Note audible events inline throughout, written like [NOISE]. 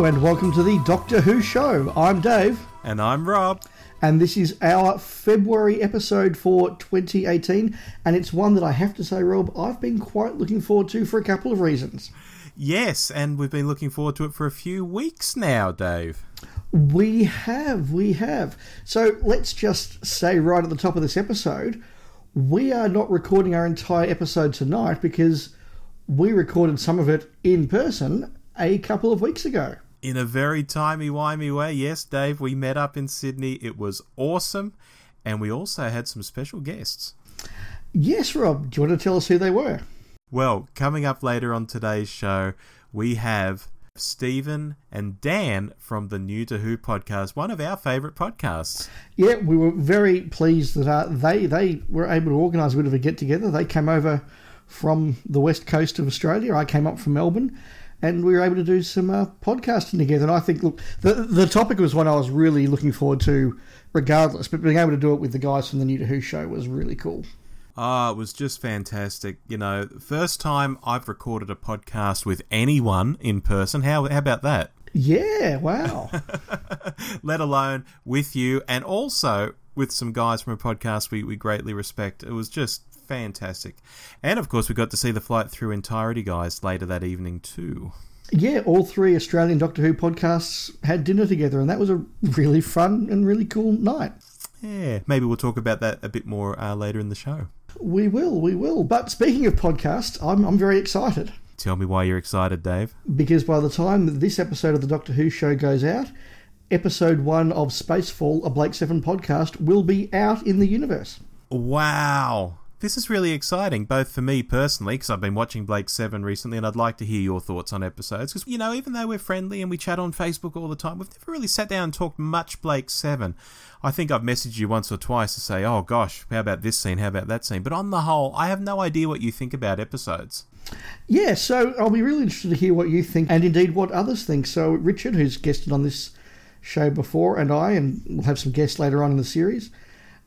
Hello and welcome to the Doctor Who show. I'm Dave, And I'm Rob. and this is our February episode for 2018, and it's one that I have to say, Rob, I've been quite looking forward to for a couple of reasons. Yes, and we've been looking forward to it for a few weeks now, Dave. We have, we have. So let's just say right at the top of this episode, we are not recording our entire episode tonight because we recorded some of it in person a couple of weeks ago. In a very timey-wimey way, yes, Dave, we met up in Sydney. It was awesome, and we also had some special guests. Yes, Rob, do you want to tell us who they were? Well, coming up later on today's show, we have Steven and Dan from the New to Who podcast, one of our favourite podcasts. Yeah, we were very pleased that uh, they they were able to organise a bit of a get together. They came over from the west coast of Australia. I came up from Melbourne, and we were able to do some uh, podcasting together. And I think look, the the topic was one I was really looking forward to, regardless. But being able to do it with the guys from the New to Who show was really cool. Ah, it was just fantastic. You know, first time I've recorded a podcast with anyone in person. How, how about that? Yeah, wow. [LAUGHS] Let alone with you and also with some guys from a podcast we, we greatly respect. It was just fantastic. And of course, we got to see the flight through entirety guys later that evening, too. yeah, all three Australian Doctor Who podcasts had dinner together, and that was a really fun and really cool night. Yeah, maybe we'll talk about that a bit more uh, later in the show. We will, we will. But speaking of podcasts, I'm, I'm very excited. Tell me why you're excited, Dave. because by the time this episode of the Doctor Who show goes out, episode one of Spacefall, a Blake Seven podcast, will be out in the universe. Wow. This is really exciting, both for me personally, because I've been watching Blake 7 recently, and I'd like to hear your thoughts on episodes. Because, you know, even though we're friendly and we chat on Facebook all the time, we've never really sat down and talked much Blake 7. I think I've messaged you once or twice to say, oh gosh, how about this scene, how about that scene? But on the whole, I have no idea what you think about episodes. Yeah, so I'll be really interested to hear what you think and indeed what others think. So, Richard, who's guested on this show before, and I, and we'll have some guests later on in the series,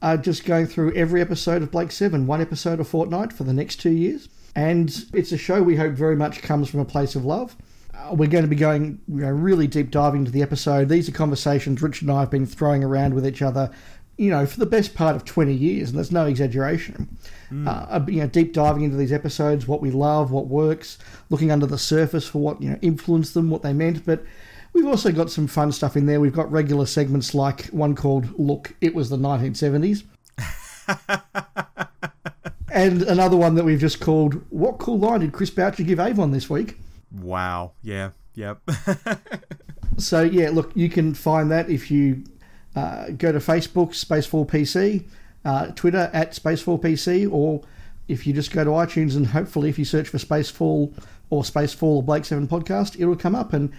are just going through every episode of Blake Seven, one episode a fortnight for the next two years. And it's a show we hope very much comes from a place of love. Uh, we're going to be going you know, really deep diving into the episode. These are conversations Richard and I have been throwing around with each other, you know, for the best part of 20 years, and there's no exaggeration. Uh, you know, deep diving into these episodes, what we love, what works, looking under the surface for what, you know, influenced them, what they meant. But we've also got some fun stuff in there. We've got regular segments like one called Look, It Was the 1970s. [LAUGHS] and another one that we've just called What Cool Line Did Chris Boucher Give Avon this week? Wow. Yeah. Yep. [LAUGHS] So yeah, look, you can find that if you uh, go to Facebook, Spacefall PC, uh, Twitter at Spacefall PC, or if you just go to iTunes and hopefully if you search for Spacefall or Spacefall or Blake Seven podcast, it'll come up. And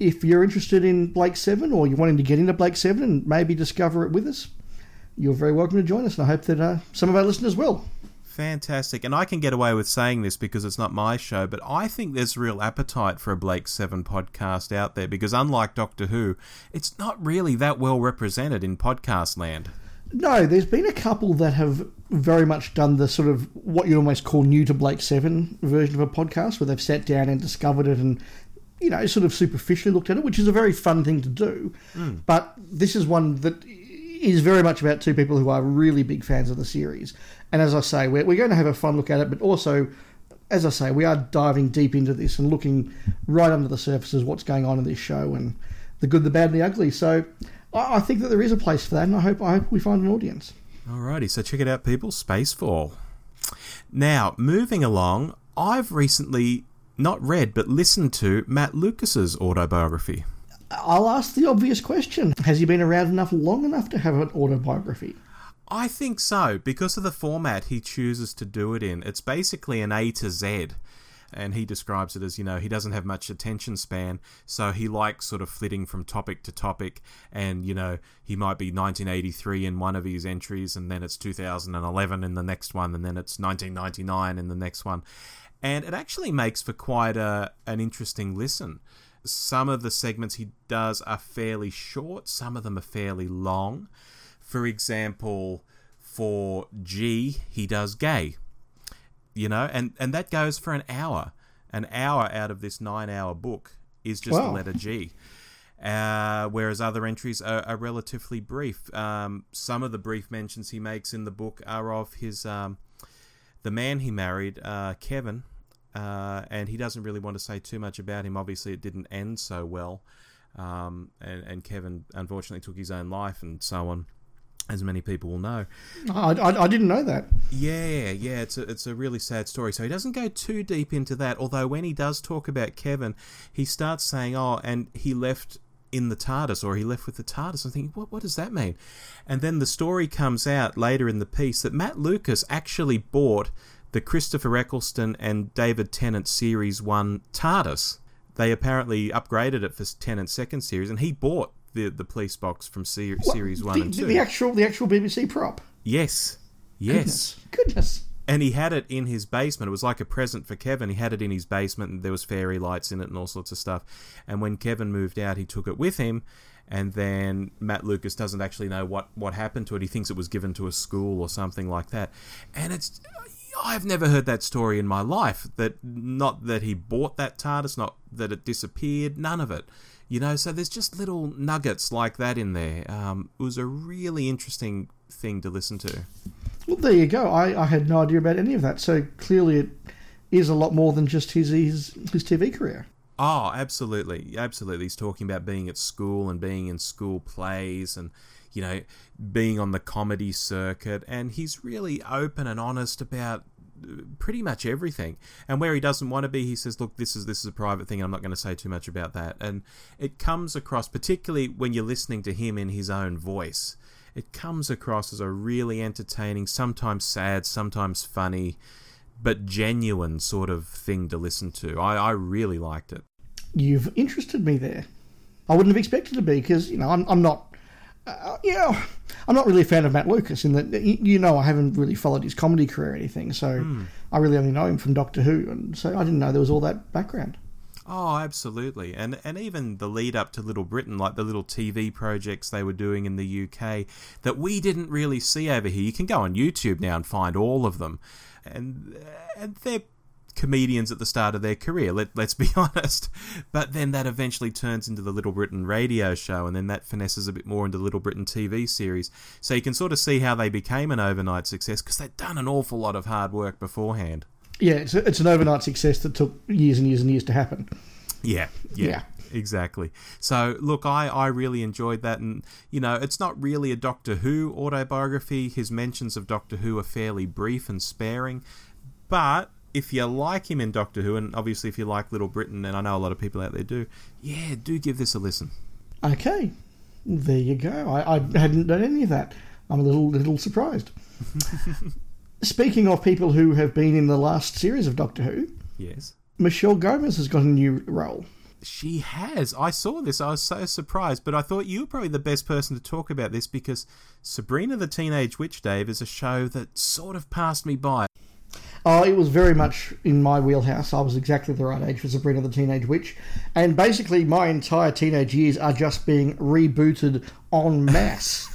if you're interested in Blake Seven or you're wanting to get into Blake Seven and maybe discover it with us, you're very welcome to join us. And I hope that uh, some of our listeners will. Fantastic. And I can get away with saying this because it's not my show, but I think there's real appetite for a Blake 7 podcast out there because unlike Doctor Who, it's not really that well represented in podcast land. No, there's been a couple that have very much done the sort of what you'd almost call new to Blake Seven version of a podcast, where they've sat down and discovered it and you know sort of superficially looked at it, which is a very fun thing to do. Hmm. But this is one that is very much about two people who are really big fans of the series. And as I say, we're, we're going to have a fun look at it, but also, as I say, we are diving deep into this and looking right under the surface of what's going on in this show and the good, the bad, and the ugly. So I, I think that there is a place for that, and I hope I hope we find an audience. Alrighty, so check it out, people. Spacefall. Now, moving along, I've recently not read but listened to Matt Lucas's autobiography. I'll ask the obvious question: Has he been around enough, long enough to have an autobiography? I think so, because of the format he chooses to do it in. It's basically an A to Z. And he describes it as, you know, he doesn't have much attention span, so he likes sort of flitting from topic to topic. And, you know, he might be 1983 in one of his entries, and then it's 2011 in the next one, and then it's 1999 in the next one. And it actually makes for quite a, an interesting listen. Some of the segments he does are fairly short, some of them are fairly long. For example, for G, he does gay. You know, and, and that goes for an hour. An hour out of this nine hour book is just the letter G. Uh, whereas other entries are, are relatively brief. Um, some of the brief mentions he makes in the book are of his um, the man he married, uh, Kevin, uh, and he doesn't really want to say too much about him. Obviously, it didn't end so well, um, and, and Kevin unfortunately took his own life and so on, as many people will know. I, I, I didn't know that. Yeah, yeah, it's a, it's a really sad story. So he doesn't go too deep into that, although when he does talk about Kevin, he starts saying, oh, and he left in the TARDIS, or he left with the TARDIS. I'm thinking, what, what does that mean? And then the story comes out later in the piece that Matt Lucas actually bought the Christopher Eccleston and David Tennant Series 1 TARDIS. They apparently upgraded it for Tennant's second series, and he bought the, the police box from se-? Series 1 the, and 2. The actual the actual BBC prop. yes. Yes. Goodness. Goodness. and he had it in his basement. It was like a present for Kevin. He had it in his basement, and there was fairy lights in it and all sorts of stuff. And when Kevin moved out, he took it with him. And then Matt Lucas doesn't actually know what what happened to it. He thinks it was given to a school or something like that. And it's I've never heard that story in my life. That not that he bought that TARDIS, not that it disappeared. None of it. You know, so there's just little nuggets like that in there. Um, it was a really interesting thing to listen to. Well, there you go. I, I had no idea about any of that. So clearly, it is a lot more than just his his, his TV career. Oh, absolutely, absolutely. He's talking about being at school and being in school plays and you know being on the comedy circuit, and he's really open and honest about pretty much everything. And where he doesn't want to be, he says, "Look, this is this is a private thing. I'm not going to say too much about that." And it comes across, particularly when you're listening to him in his own voice. It comes across as a really entertaining, sometimes sad, sometimes funny, but genuine sort of thing to listen to. I, I really liked it. You've interested me there. I wouldn't have expected to be because you know I'm I'm not. Uh, you know, I'm not really a fan of Matt Lucas in that you know I haven't really followed his comedy career or anything, so I really only know him from Doctor Who, and so I didn't know there was all that background. Oh, absolutely. And and even the lead up to Little Britain, like the little TV projects they were doing in the UK that we didn't really see over here. You can go on YouTube now and find all of them. And and they're comedians at the start of their career, let, let's be [LAUGHS] honest. But then that eventually turns into the Little Britain radio show, and then that finesses a bit more into Little Britain TV series. So you can sort of see how they became an overnight success because they'd done an awful lot of hard work beforehand. Yeah, it's, a, it's an overnight success that took years and years and years to happen. Yeah, yeah, Yeah. exactly. So, look, I, I really enjoyed that, and you know, it's not really a Doctor Who autobiography. His mentions of Doctor Who are fairly brief and sparing, but if you like him in Doctor Who, and obviously if you like Little Britain, and I know a lot of people out there do, yeah, do give this a listen. Okay, there you go. I, I hadn't done any of that. I'm a little little surprised. [LAUGHS] Speaking of people who have been in the last series of Doctor Who, Yes. Michelle Gomez has got a new role. She has. I saw this. I was so surprised, but I thought you were probably the best person to talk about this because Sabrina the Teenage Witch, Dave, is a show that sort of passed me by. Oh, it was very much in my wheelhouse. I was exactly the right age for Sabrina the Teenage Witch. And basically, my entire teenage years are just being rebooted en [LAUGHS] masse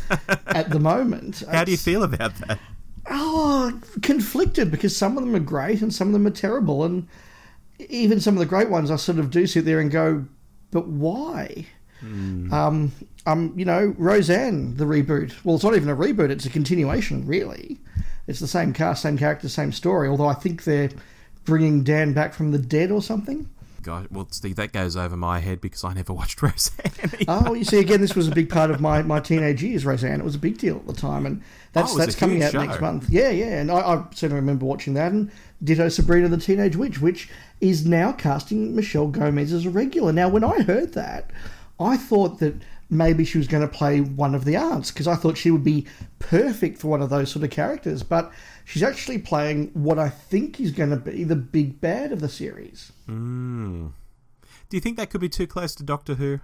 at the moment. How do you feel about that? Oh, conflicted because some of them are great and some of them are terrible. And even some of the great ones, I sort of do sit there and go, but why? Um, um, you know, Roseanne, the reboot. Well, it's not even a reboot; it's a continuation, really. It's the same cast, same character, same story. Although I think they're bringing Dan back from the dead or something. God, well, Steve, that goes over my head because I never [LAUGHS] watched Roseanne. Oh, you see, again, this was a big part of my, my teenage years, Roseanne. It was a big deal at the time, and that's Oh, that's coming out show. next month. Yeah, yeah, and I, I certainly remember watching that. And ditto Sabrina the Teenage Witch, which is now casting Michelle Gomez as a regular. Now, when I heard that, I thought that maybe she was going to play one of the aunts because I thought she would be perfect for one of those sort of characters, but she's actually playing what I think is going to be the big bad of the series. Mm. Do you think that could be too close to Doctor Who?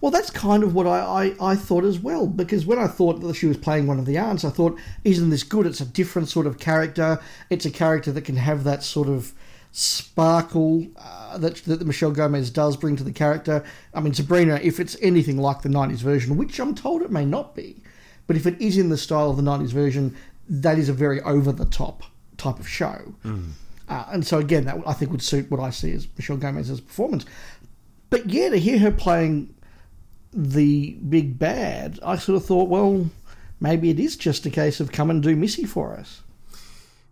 Well, that's kind of what I, I, I thought as well, because when I thought that she was playing one of the aunts, I thought, isn't this good? It's a different sort of character. It's a character that can have that sort of sparkle uh, that, that Michelle Gomez does bring to the character. I mean, Sabrina, if it's anything like the 90s version, which I'm told it may not be, but if it is in the style of the 90s version, that is a very over the top type of show. Uh, and so, again, that I think would suit what I see as Michelle Gomez's performance. but yeah, to hear her playing the big bad, I sort of thought, well, maybe it is just a case of come and do Missy for us.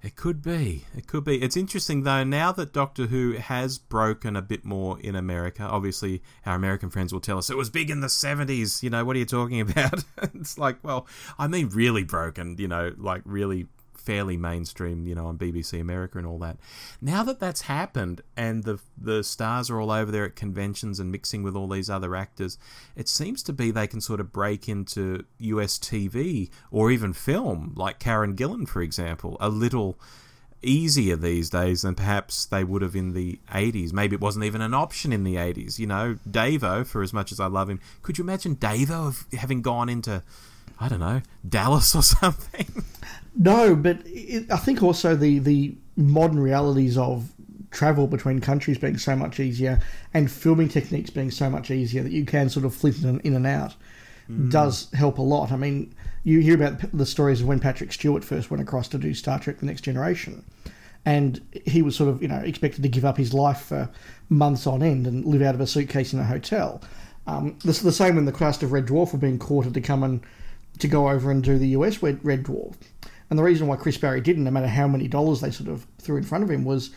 It could be. It could be. It's interesting though. Now that Doctor Who has broken a bit more in America, obviously our American friends will tell us it was big in the seventies. You know, what are you talking [LAUGHS] about? it's like, well, I mean, really broken. You know, like really fairly mainstream, you know, on BBC America and all that. Now that that's happened and the the stars are all over there at conventions and mixing with all these other actors, it seems to be they can sort of break into US TV or even film, like Karen Gillan, for example, a little easier these days than perhaps they would have in the 80s. Maybe it wasn't even an option in the 80s. You know, Davo, for as much as I love him, could you imagine Davo having gone into I don't know, Dallas or something. [LAUGHS] No, but it, I think also the, the modern realities of travel between countries being so much easier and filming techniques being so much easier that you can sort of flit in, in and out mm. does help a lot. I mean, you hear about the stories of when Patrick Stewart first went across to do Star Trek The Next Generation. And he was sort of, you know, expected to give up his life for months on end and live out of a suitcase in a hotel. Um, this is the same when the cast of Red Dwarf were being courted to come and to go over and do the US Red, Red Dwarf. And the reason why Chris Barrie didn't, no matter how many dollars they sort of threw in front of him, was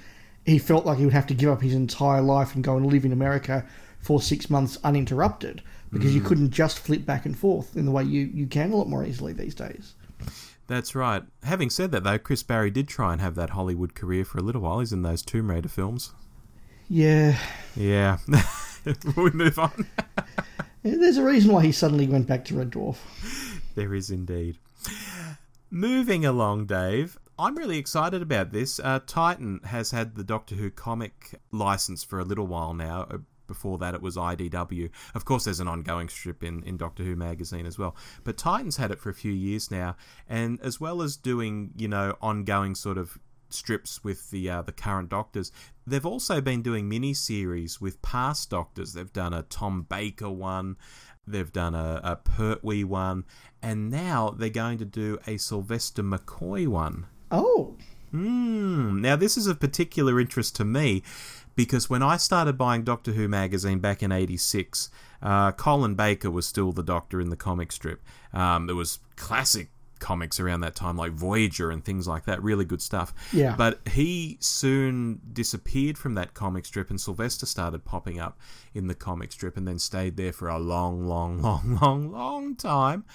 he felt like he would have to give up his entire life and go and live in America for six months uninterrupted because mm. you couldn't just flip back and forth in the way you, you can a lot more easily these days. That's right. Having said that, though, Chris Barrie did try and have that Hollywood career for a little while. He's in those Tomb Raider films. Yeah. Yeah. [LAUGHS] we move on? [LAUGHS] There's a reason why he suddenly went back to Red Dwarf. There is indeed. Moving along, Dave. I'm really excited about this. Uh, Titan has had the Doctor Who comic license for a little while now. Uh, before that, it was IDW. Of course, there's an ongoing strip in, in Doctor Who magazine as well. But Titan's had it for a few years now, and as well as doing, you know, ongoing sort of strips with the uh, the current Doctors, they've also been doing mini series with past Doctors. They've done a Tom Baker one. They've done a, a Pertwee one, and now they're going to do a Sylvester McCoy one. Oh. Hmm. Now, this is of particular interest to me because when I started buying Doctor Who magazine back in '86, uh, Colin Baker was still the Doctor in the comic strip. Um, there was classic comics around that time, like Voyager and things like that. Really good stuff. Yeah. But he soon disappeared from that comic strip, and Sylvester started popping up in the comic strip, and then stayed there for a long, long, [LAUGHS] long, long, long time.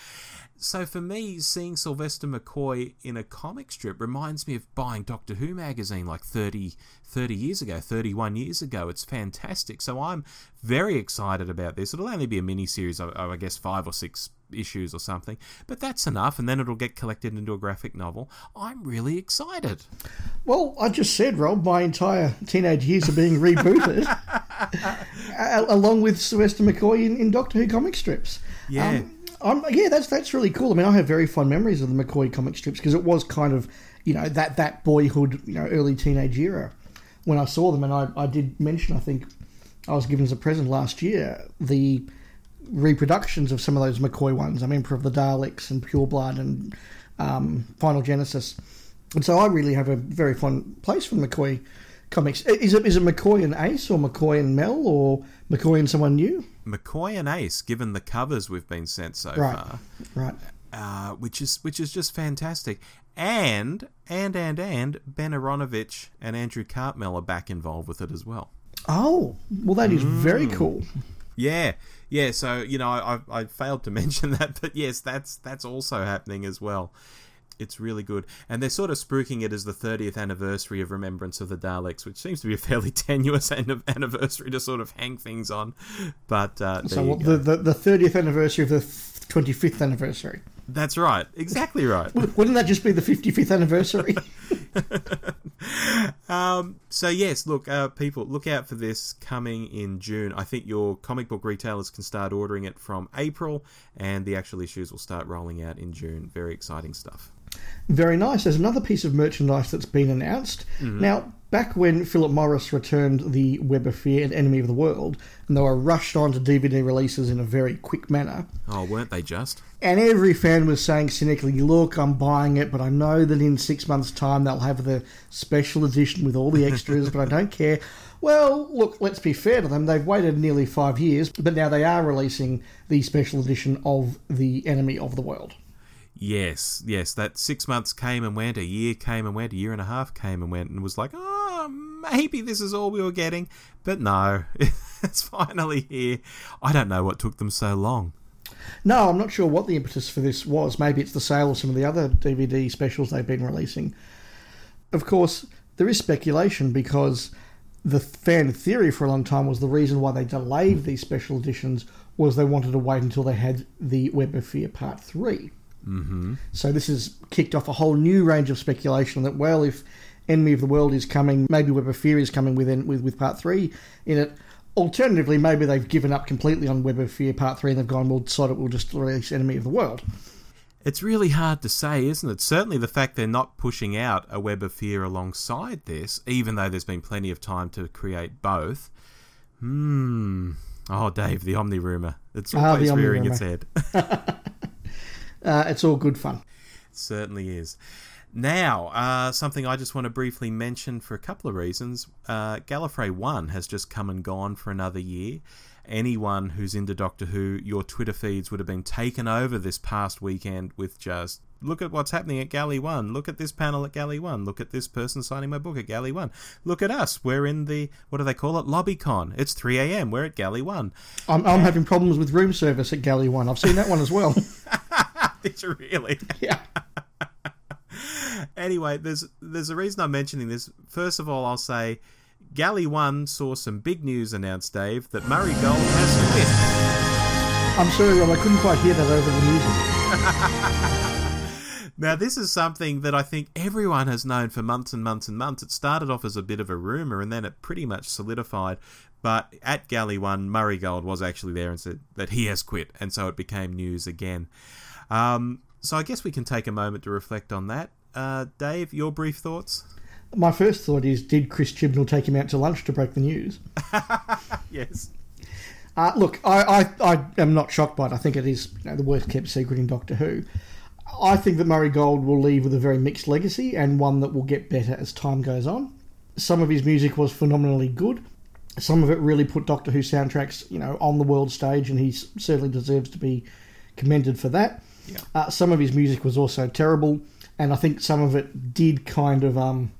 So for me, seeing Sylvester McCoy in a comic strip reminds me of buying Doctor Who magazine like 30, 30 years ago, 31 years ago. It's fantastic. So I'm very excited about this. It'll only be a mini series of, I guess, five or six issues or something, but that's enough, and then it'll get collected into a graphic novel. I'm really excited. Well, I just said, Rob, my entire teenage years are being rebooted, [LAUGHS] along with Sylvester McCoy in, in, Doctor Who comic strips. Yeah. Um, yeah, that's that's really cool. I mean, I have very fond memories of the McCoy comic strips because it was kind of, you know, that that boyhood, you know, early teenage era when I saw them, and I, I did mention, I think, I was given as a present last year the reproductions of some of those McCoy ones. I'm Emperor of the Daleks and Pure Blood and um, Final Genesis. And so I really have a very fond place for McCoy comics. Is it is it McCoy and Ace or McCoy and Mel or McCoy and someone new? McCoy and Ace, given the covers we've been sent so right. far, right? Uh, which is which is just fantastic. And and and and Ben Aaronovitch and Andrew Cartmel are back involved with it as well. Oh, well, that is mm. very cool. Yeah, yeah. So you know, I, I failed to [LAUGHS] mention that, but yes, that's that's also happening as well. It's really good, and they're sort of spruiking it as the 30th anniversary of Remembrance of the Daleks, which seems to be a fairly [LAUGHS] tenuous anniversary to sort of hang things on. But uh, so, what, the, the the 30th anniversary of the 25th anniversary. That's right. Exactly right. [LAUGHS] Wouldn't that just be the 55th anniversary? [LAUGHS] um, so, yes, look, uh, people, look out for this coming in June. I think your comic book retailers can start ordering it from April, and the actual issues will start rolling out in June. Very exciting stuff. Very nice. There's another piece of merchandise that's been announced. Now, back when Philip Morris returned the Web of Fear and Enemy of the World, and they were rushed onto DVD releases in a very quick manner, Oh, weren't they just? And every fan was saying cynically, "Look, I'm buying it, but I know that in six months' time they'll have the special edition with all the extras, but I don't care." Well, look, let's be fair to them. They've waited nearly five years, but now they are releasing the special edition of the Enemy of the World. Yes, yes. That six months came and went, a year came and went, a year and a half came and went, and was like, oh, maybe this is all we were getting. But no, [LAUGHS] it's finally here. I don't know what took them so long. No, I'm not sure what the impetus for this was. Maybe it's the sale of some of the other DVD specials they've been releasing. Of course, there is speculation because the fan theory for a long time was the reason why they delayed these special editions was they wanted to wait until they had the Web of Fear Part 3. Mm-hmm. So this has kicked off a whole new range of speculation that, well, if Enemy of the World is coming, maybe Web of Fear is coming with, with, with Part 3 in it. Alternatively, maybe they've given up completely on Web of Fear Part 3 and they've gone, well, sod it, we'll just release Enemy of the World. It's really hard to say, isn't it? Certainly the fact they're not pushing out a Web of Fear alongside this, even though there's been plenty of time to create both. Hmm. Oh, Dave, the Omni rumour. It's Ah, always Omni rearing its head. [LAUGHS] Uh, it's all good fun. certainly is. Now, uh, something I just want to briefly mention for a couple of reasons. Uh, Gallifrey 1 has just come and gone for another year. Anyone who's into Doctor Who, your Twitter feeds would have been taken over this past weekend with just look at what's happening at Gally 1, look at this panel at Gally 1, look at this person signing my book at Gally 1, look at us, we're in the, what do they call it, LobbyCon. It's 3am, we're at Gally 1. I'm, I'm having problems with room service at Gally 1. I've seen that one as well. [LAUGHS] it's really. yeah. [LAUGHS] [LAUGHS] anyway, there's there's a reason I'm mentioning this. First of all, I'll say Gally One saw some big news announced, Dave, that Murray Gold has quit. I'm sorry, Rob, I couldn't quite hear that over the music. [LAUGHS] Now, this is something that I think everyone has known for months and months and months. It started off as a bit of a rumour and then it pretty much solidified. But at Gally 1, Murray Gold was actually there and said that he has quit, and so it became news again. Um, so I guess we can take a moment to reflect on that. Uh, Dave, your brief thoughts? My first thought is did Chris Chibnall take him out to lunch to break the news? [LAUGHS] Yes. Uh, look, I, I, I am not shocked by it. I think it is you know, the worst kept secret in Doctor Who. I think that Murray Gold will leave with a very mixed legacy and one that will get better as time goes on. Some of his music was phenomenally good. Some of it really put Doctor Who soundtracks, you know, on the world stage, and he certainly deserves to be commended for that. Yeah. Uh, some of his music was also terrible, and I think some of it did kind of um,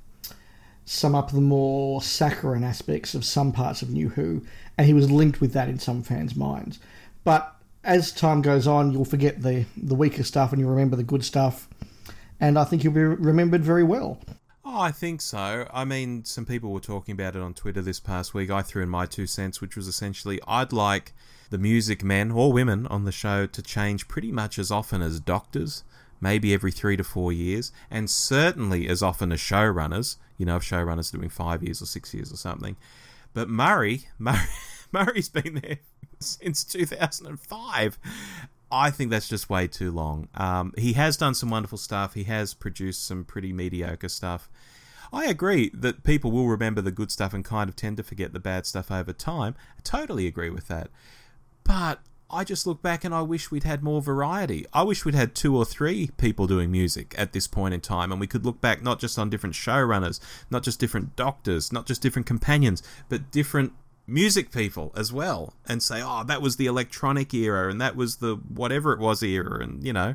sum up the more saccharine aspects of some parts of New Who, and he was linked with that in some fans' minds. But as time goes on, you'll forget the, the weaker stuff and you'll remember the good stuff, and I think you'll be remembered very well. Oh, I think so. I mean, some people were talking about it on Twitter this past week. I threw in my two cents, which was essentially I'd like the music men or women on the show to change pretty much as often as doctors, maybe every three to four years, and certainly as often as showrunners. You know, if showrunners are doing five years or six years or something. But Murray, [LAUGHS] Murray Murray's been there since 2005. I think that's just way too long. Um, he has done some wonderful stuff. He has produced some pretty mediocre stuff. I agree that people will remember the good stuff and kind of tend to forget the bad stuff over time. I totally agree with that. But I just look back and I wish we'd had more variety. I wish we'd had two or three people doing music at this point in time, and we could look back not just on different showrunners, not just different doctors, not just different companions, but different music people as well, and say, oh, that was the electronic era, and that was the whatever it was era, and you know,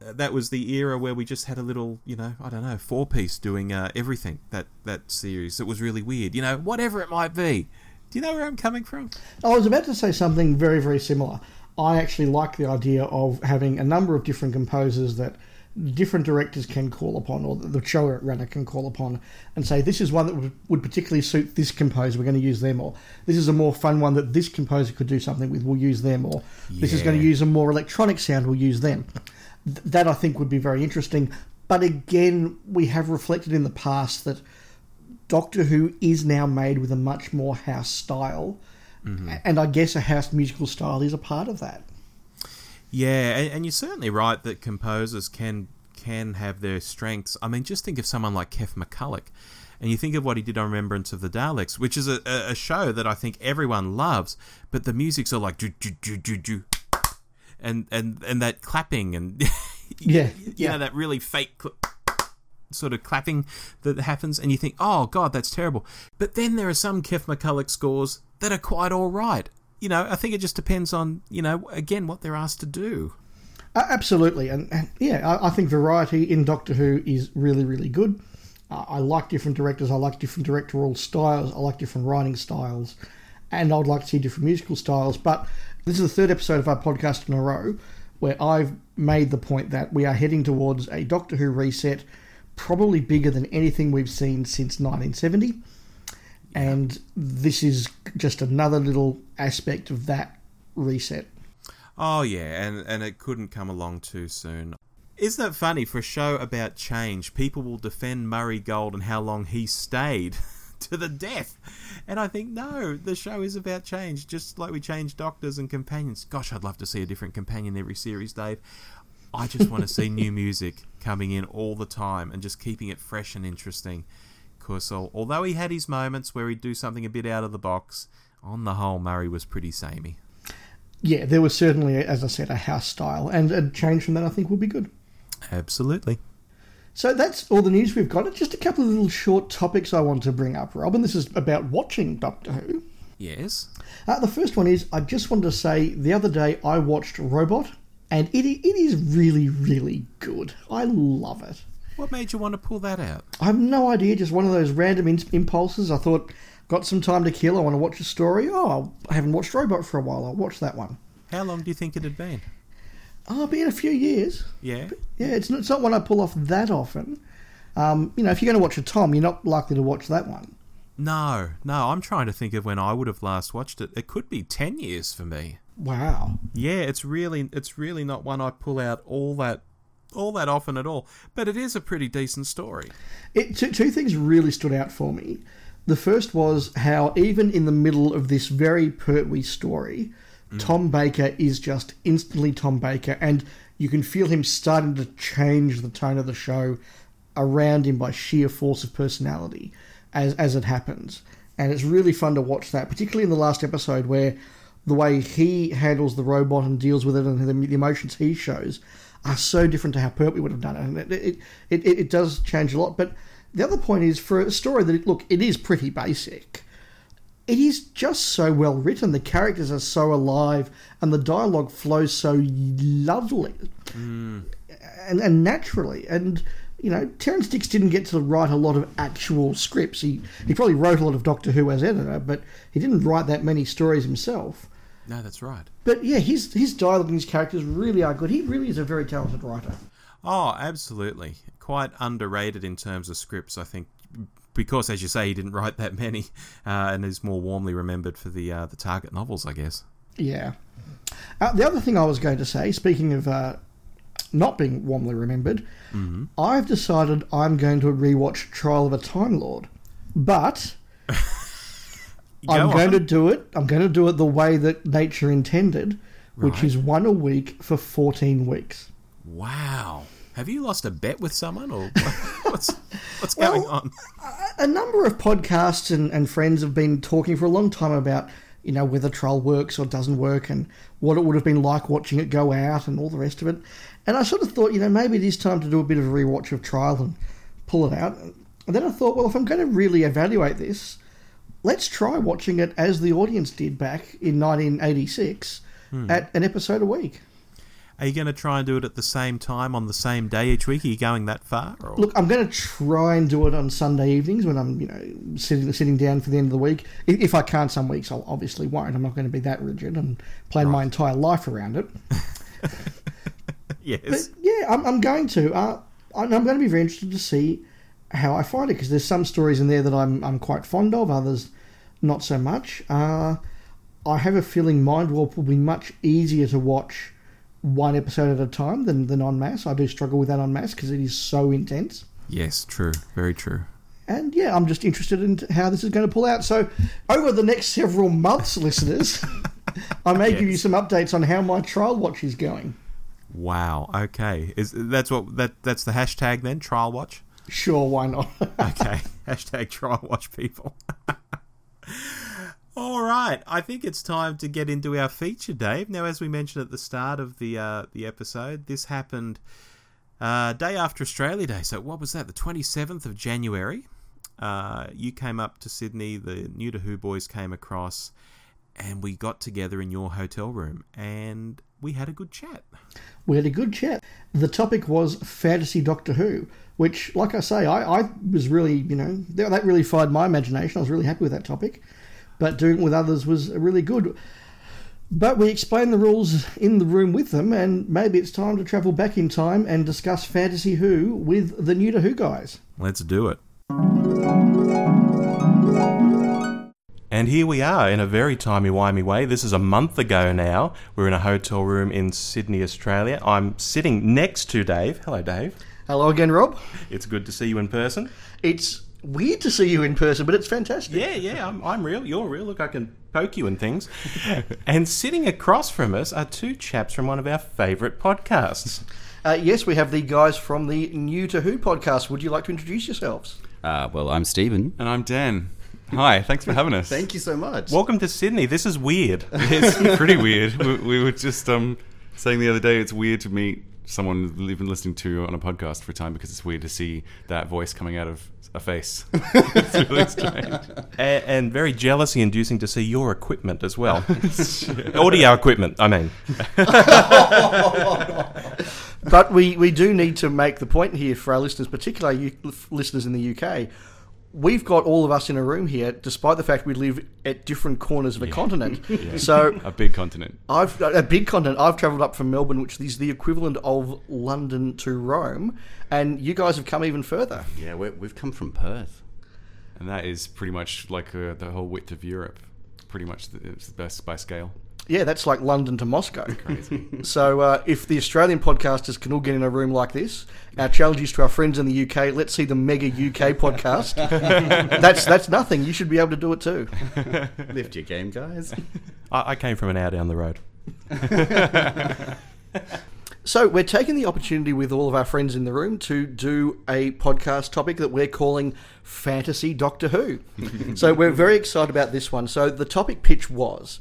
that was the era where we just had a little, you know, I don't know, four piece doing uh, everything that that series. It was really weird, you know, whatever it might be. Do you know where I'm coming from? I was about to say something very, very similar. I actually like the idea of having a number of different composers that different directors can call upon, or the showrunner can call upon, and say, this is one that would, would particularly suit this composer, we're going to use them, or this is a more fun one that this composer could do something with, we'll use them, or this is going to use a more electronic sound, we'll use them. That I think would be very interesting. But again, we have reflected in the past that Doctor Who is now made with a much more house style, mm-hmm. and I guess a house musical style is a part of that. Yeah, and, and you're certainly right that composers can can have their strengths. I mean, just think of someone like Keff McCulloch. And you think of what he did on Remembrance of the Daleks, which is a, a show that I think everyone loves, but the music's all like do do do do do, and and and that clapping and [LAUGHS] yeah, you yeah. know that really fake cl- sort of clapping that happens, and you think, oh god, that's terrible. But then there are some Keff McCulloch scores that are quite all right. You know, I think it just depends on you know again what they're asked to do. Uh, absolutely, and, and yeah, I, I, think variety in Doctor Who is really, really good. Uh, I like different directors. I like different directorial styles. I like different writing styles, and I'd like to see different musical styles. But this is the third episode of our podcast in a row where I've made the point that we are heading towards a Doctor Who reset, probably bigger than anything we've seen since 1970. And this is just another little aspect of that reset. Oh yeah, and and it couldn't come along too soon. Isn't it funny for a show about change, people will defend Murray Gold and how long he stayed [LAUGHS] to the death. And I think no, the show is about change, just like we change doctors and companions. Gosh, I'd love to see a different companion every series, Dave. I just want to see new music coming in all the time and just keeping it fresh and interesting. Because although he had his moments where he'd do something a bit out of the box, on the whole, Murray was pretty samey yeah, there was certainly, as I said, a house style, and a change from that I think will be good. Absolutely. So that's all the news we've got. Just a couple of little short topics I want to bring up, Rob, and this is about watching Doctor Who. Yes. Uh, the first one is I just wanted to say the other day I watched Robot, and it it is really, really good. I love it. What made you want to pull that out? I have no idea. Just one of those random impulses. I thought got some time to kill. I want to watch a story. Oh, I haven't watched Robot for a while. I'll watch that one. How long do you think it had been? Oh, been a few years. Yeah. But yeah, it's not, it's not one I pull off that often. Um, you know, if you're going to watch a Tom, you're not likely to watch that one. No, no. I'm trying to think of when I would have last watched it. It could be ten years for me. Wow. Yeah, it's really, it's really not one I pull out all that, all that often at all. But it is a pretty decent story. It two, two things really stood out for me. The first was how, even in the middle of this very Pertwee story, mm. Tom Baker is just instantly Tom Baker, and you can feel him starting to change the tone of the show around him by sheer force of personality as, as it happens. And it's really fun to watch that, particularly in the last episode where the way he handles the robot and deals with it and the, the emotions he shows are so different to how Pertwee would have done it. And it, it, it, it does change a lot. But the other point is for a story that, look, it is pretty basic. It is just so well written. The characters are so alive, and the dialogue flows so lovely mm. and, and naturally. And you know, Terrance Dicks didn't get to write a lot of actual scripts. He he probably wrote a lot of Doctor Who as editor, but he didn't write that many stories himself. No, that's right. But yeah, his his dialogue and his characters really are good. He really is a very talented writer. Oh, absolutely. Quite underrated in terms of scripts, I think, because, as you say, he didn't write that many, [LAUGHS] uh, and is more warmly remembered for the uh, the target novels, I guess. Yeah. Uh, the other thing I was going to say, speaking of uh, not being warmly remembered, mm-hmm. I've decided I'm going to rewatch Trial of a Time Lord, but. [LAUGHS] I'm on. going to do it. I'm going to do it the way that nature intended, which Right. is one a week for 14 weeks. Wow. Have you lost a bet with someone, or [LAUGHS] what's what's going Well, on? a number of podcasts and, and friends have been talking for a long time about you know whether trial works or doesn't work and what it would have been like watching it go out and all the rest of it and i sort of thought you know maybe it is time to do a bit of a rewatch of trial and pull it out and then i thought well if i'm going to really evaluate this let's try watching it as the audience did back in 1986 at an episode a week Are you going to try and do it at the same time on the same day each week? Are you going that far? Or? Look, I'm going to try and do it on Sunday evenings when I'm, you know, sitting sitting down for the end of the week. If, I can't, some weeks I'll obviously won't. I'm not going to be that rigid and plan my entire life around it. [LAUGHS] yes. But yeah, I'm, I'm going to. Uh, I'm going to be very interested to see how I find it because there's some stories in there that I'm I'm quite fond of, others not so much. Uh, I have a feeling Mind Warp will be much easier to watch one episode at a time than than en masse. I do struggle with that on mass because it is so intense. yes, true. Very true. And yeah, I'm just interested in how this is going to pull out. So, over the next several months, [LAUGHS] listeners, I may give you some updates on how my trial watch is going. Wow. Okay. Is that's what that that's the hashtag then? Trial watch. Sure, why not? [LAUGHS] Okay. hashtag trial watch people. [LAUGHS] All right. I think it's time to get into our feature, Dave. Now, as we mentioned at the start of the uh, the episode, this happened uh, day after Australia Day. So what was that? The twenty seventh of January. Uh, you came up to Sydney. The New to Who boys came across, and we got together in your hotel room, and we had a good chat. we had a good chat. The topic was fantasy Doctor Who, which, like I say, I, I was really, you know, that, that really fired my imagination. I was really happy with that topic. But doing it with others was really good. But we explained the rules in the room with them, and maybe it's time to travel back in time and discuss Fantasy Who with the New to Who guys. Let's do it. And here we are in a very timey-wimey way. This is a month ago now. We're in a hotel room in Sydney, Australia. I'm sitting next to Dave. Hello, Dave. Hello again, Rob. It's good to see you in person. It's weird to see you in person, but it's fantastic. Yeah, yeah, I'm, I'm real. You're real. Look, I can poke you and things. [LAUGHS] and sitting across from us are two chaps from one of our favourite podcasts. Uh, yes, we have the guys from the New to Who podcast. Would you like to introduce yourselves? Uh, well, I'm Steven. And I'm Dan. Hi, thanks for having us. Thank you so much. Welcome to Sydney. This is weird. It's pretty weird. We, we were just um, saying the other day it's weird to meet someone we've been listening to on a podcast for a time because it's weird to see that voice coming out of a face. [LAUGHS] it's really strange. and, and very jealousy inducing to see your equipment as well. [LAUGHS] Audio equipment, I mean. [LAUGHS] But we, we do need to make the point here for our listeners, particularly you, listeners in the UK. We've got all of us in a room here, despite the fact we live at different corners of a continent. [LAUGHS] So A big continent. I've a big continent. I've travelled up from Melbourne, which is the equivalent of London to Rome, and you guys have come even further. Yeah, we we've come from Perth. And that is pretty much like uh, the whole width of Europe. Pretty much the, it's the best by scale. Yeah, that's like London to Moscow. [LAUGHS] so uh, if the Australian podcasters can all get in a room like this, our challenge is to our friends in the UK. Let's see the mega UK [LAUGHS] podcast. that's that's nothing. You should be able to do it too. [LAUGHS] Lift your game, guys. I, I came from an hour down the road. So we're taking the opportunity with all of our friends in the room to do a podcast topic that we're calling Fantasy Doctor Who. so we're very excited about this one. So the topic pitch was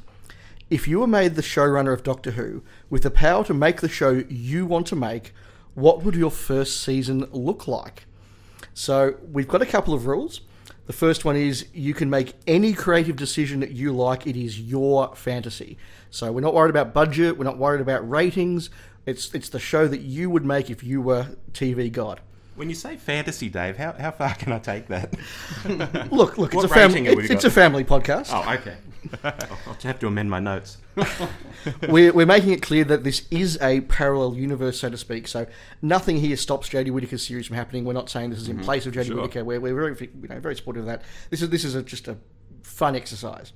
if you were made the showrunner of Doctor Who with the power to make the show you want to make, what would your first season look like? So we've got a couple of rules. The first one is you can make any creative decision that you like. It is your fantasy. So we're not worried about budget. We're not worried about ratings. It's it's the show that you would make if you were TV god. When you say fantasy, Dave, how, how far [LAUGHS] can I take that? Look, look, it's a have It's, it's a family podcast. oh, okay. I'll have to amend my notes. [LAUGHS] We're, we're making it clear that this is a parallel universe, so to speak. So nothing here stops Jodie Whittaker's series from happening. We're not saying this is in mm-hmm. place of Jodie Sure. Whittaker. We're, we're very you know very supportive of that. This is this is a, just a fun exercise.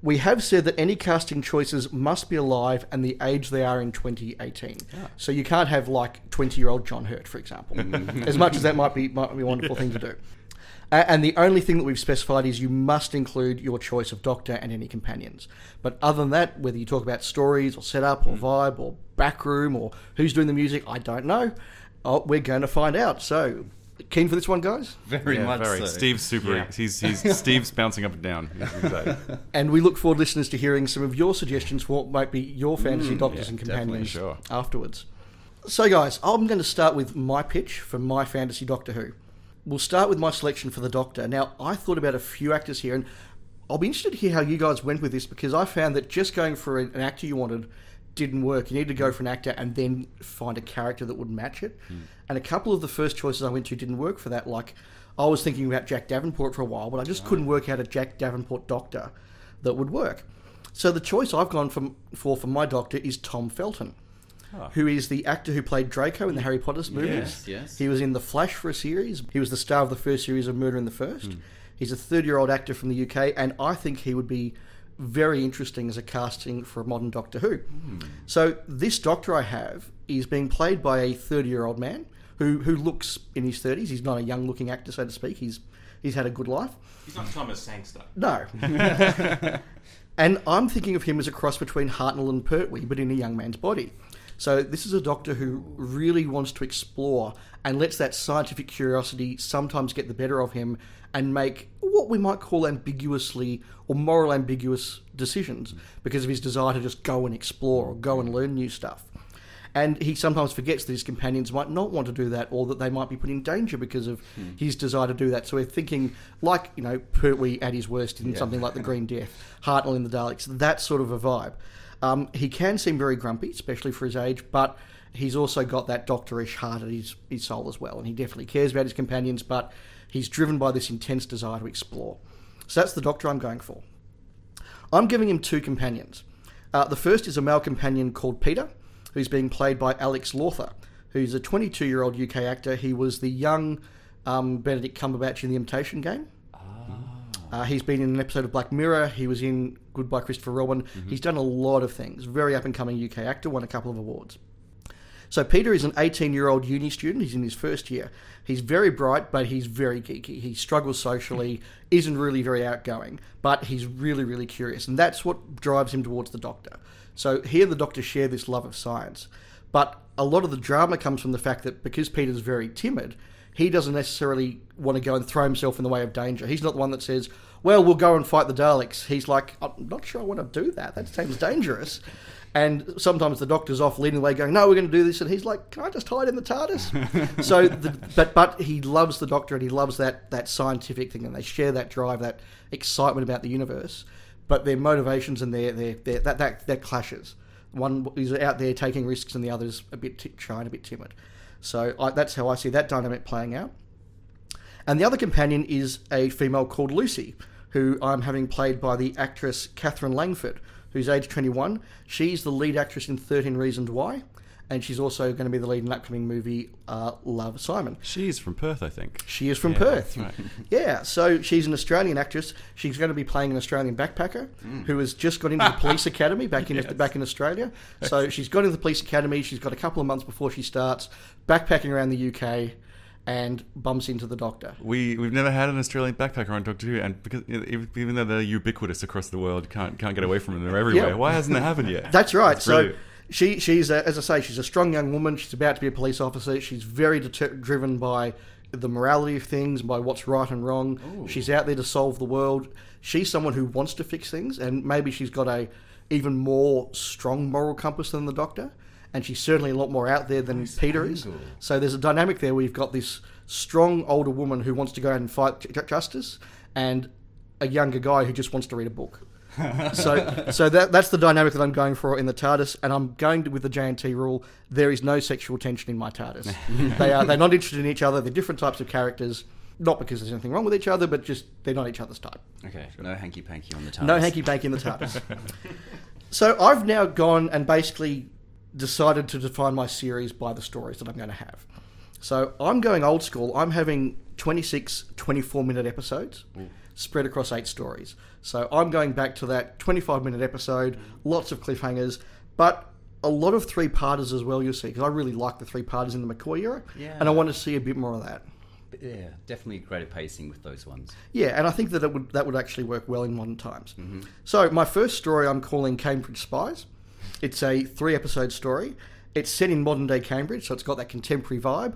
We have said that any casting choices must be alive and the age they are in 2018. Ah. So you can't have like 20 year old John Hurt, for example, [LAUGHS] as much as that might be might be a wonderful thing to do. A- And the only thing that we've specified is you must include your choice of doctor and any companions. But other than that, whether you talk about stories or setup or mm. vibe or backroom or who's doing the music, I don't know. Oh, we're going to find out. So, keen for this one, guys? Very Yeah, much very. so. Steve's super. Yeah. He's he's [LAUGHS] Steve's bouncing up and down. [LAUGHS] And we look forward, listeners, to hearing some of your suggestions for what might be your mm, fantasy doctors yeah, and companions sure. afterwards. So, guys, I'm going to start with my pitch for my fantasy Doctor Who. We'll start with my selection for the Doctor. Now, I thought about a few actors here, and I'll be interested to hear how you guys went with this because I found that just going for an actor you wanted didn't work. You need to go for an actor and then find a character that would match it. Hmm. And a couple of the first choices I went to didn't work for that. Like, I was thinking about Jack Davenport for a while, but I just couldn't work out a Jack Davenport Doctor that would work. So the choice I've gone from, for for my Doctor is Tom Felton who is the actor who played Draco in the Harry Potter movies. Yes, yes. He was in The Flash for a series. He was the star of the first series of Murder in the First. Hmm. He's a 30 year old actor from the UK, and I think he would be very interesting as a casting for a modern Doctor Who. Hmm. So, this Doctor I have is being played by a 30 year old man who, who looks in his 30s. He's not a young looking actor, so to speak. He's, he's had a good life. He's not Thomas Sangster. No. [LAUGHS] and I'm thinking of him as a cross between Hartnell and Pertwee, but in a young man's body. So this is a doctor who really wants to explore and lets that scientific curiosity sometimes get the better of him and make what we might call ambiguously or moral ambiguous decisions because of his desire to just go and explore or go and learn new stuff. And he sometimes forgets that his companions might not want to do that or that they might be put in danger because of hmm. his desire to do that. So we're thinking, like, you know, Pertwee at his worst in something like The [LAUGHS] Green Death, Hartnell in The Daleks, that sort of a vibe. Um, he can seem very grumpy, especially for his age, but he's also got that doctorish heart at his, his soul as well. And he definitely cares about his companions, but he's driven by this intense desire to explore. So that's the doctor I'm going for. I'm giving him two companions. Uh, the first is a male companion called Peter, who's being played by Alex Lawther, who's a 22 year old UK actor. He was the young um, Benedict Cumberbatch in The Imitation Game. Uh, he's been in an episode of Black Mirror. He was in Goodbye Christopher Robin. He's done a lot of things. Very up and coming UK actor, won a couple of awards. So Peter is an 18 year old uni student. He's in his first year. He's very bright, but he's very geeky. He struggles socially, [LAUGHS] isn't really very outgoing, but he's really, really curious. And that's what drives him towards the doctor. So he and the doctor share this love of science. But a lot of the drama comes from the fact that because Peter's very timid, he doesn't necessarily want to go and throw himself in the way of danger. He's not the one that says, well, we'll go and fight the Daleks. He's like, I'm not sure I want to do that. That seems dangerous. And sometimes the doctor's off leading the way, going, "No, we're going to do this," and he's like, "Can I just hide in the TARDIS?" [LAUGHS] so, the, but but he loves the Doctor and he loves that that scientific thing, and they share that drive, that excitement about the universe. But their motivations and their their, their that that that clashes. One is out there taking risks, and the other's a bit t- shy and a bit timid. So I, that's how I see that dynamic playing out. And the other companion is a female called Lucy, who I'm having played by the actress Katherine Langford, who's age 21. She's the lead actress in 13 Reasons Why, and she's also going to be the lead in an upcoming movie, uh, Love Simon. She's from Perth, I think. She is from Yeah, Perth. right. [LAUGHS] Yeah, so she's an Australian actress. She's going to be playing an Australian backpacker who has just got into the police [LAUGHS] academy back in back in Australia. So she's got into the police academy. She's got a couple of months before she starts backpacking around the UK, and bumps into the doctor. We we've never had an Australian backpacker on Doctor Who, and because even though they're ubiquitous across the world, can't can't get away from them. They're everywhere. Why hasn't that happened yet? That's right. That's so. She she's a, as I say, she's a strong young woman. She's about to be a police officer. She's very deter- driven by the morality of things, by what's right and wrong. She's out there to solve the world. She's someone who wants to fix things, and maybe she's got a even more strong moral compass than the Doctor. And she's certainly a lot more out there than Peter is. So there's a dynamic there where you've got this strong older woman who wants to go out and fight justice, and a younger guy who just wants to read a book. So, so that that's the dynamic that I'm going for in the TARDIS, and I'm going to, with the JNT rule. There is no sexual tension in my TARDIS. [LAUGHS] they are they're not interested in each other. They're different types of characters, not because there's anything wrong with each other, but just they're not each other's type. Okay, no hanky panky on the TARDIS. No hanky panky in the TARDIS. [LAUGHS] so I've now gone and basically decided to define my series by the stories that I'm going to have. So I'm going old school. I'm having 26 24 minute episodes spread across eight stories. So I'm going back to that 25 minute episode, lots of cliffhangers, but a lot of three parters as well, you'll see, because I really like the three parters in the McCoy era, Yeah. and I want to see a bit more of that. But yeah, definitely greater pacing with those ones. Yeah, and I think that it would that would actually work well in modern times. Mm-hmm. So my first story I'm calling Cambridge Spies. It's a three episode story. It's set in modern day Cambridge, so it's got that contemporary vibe.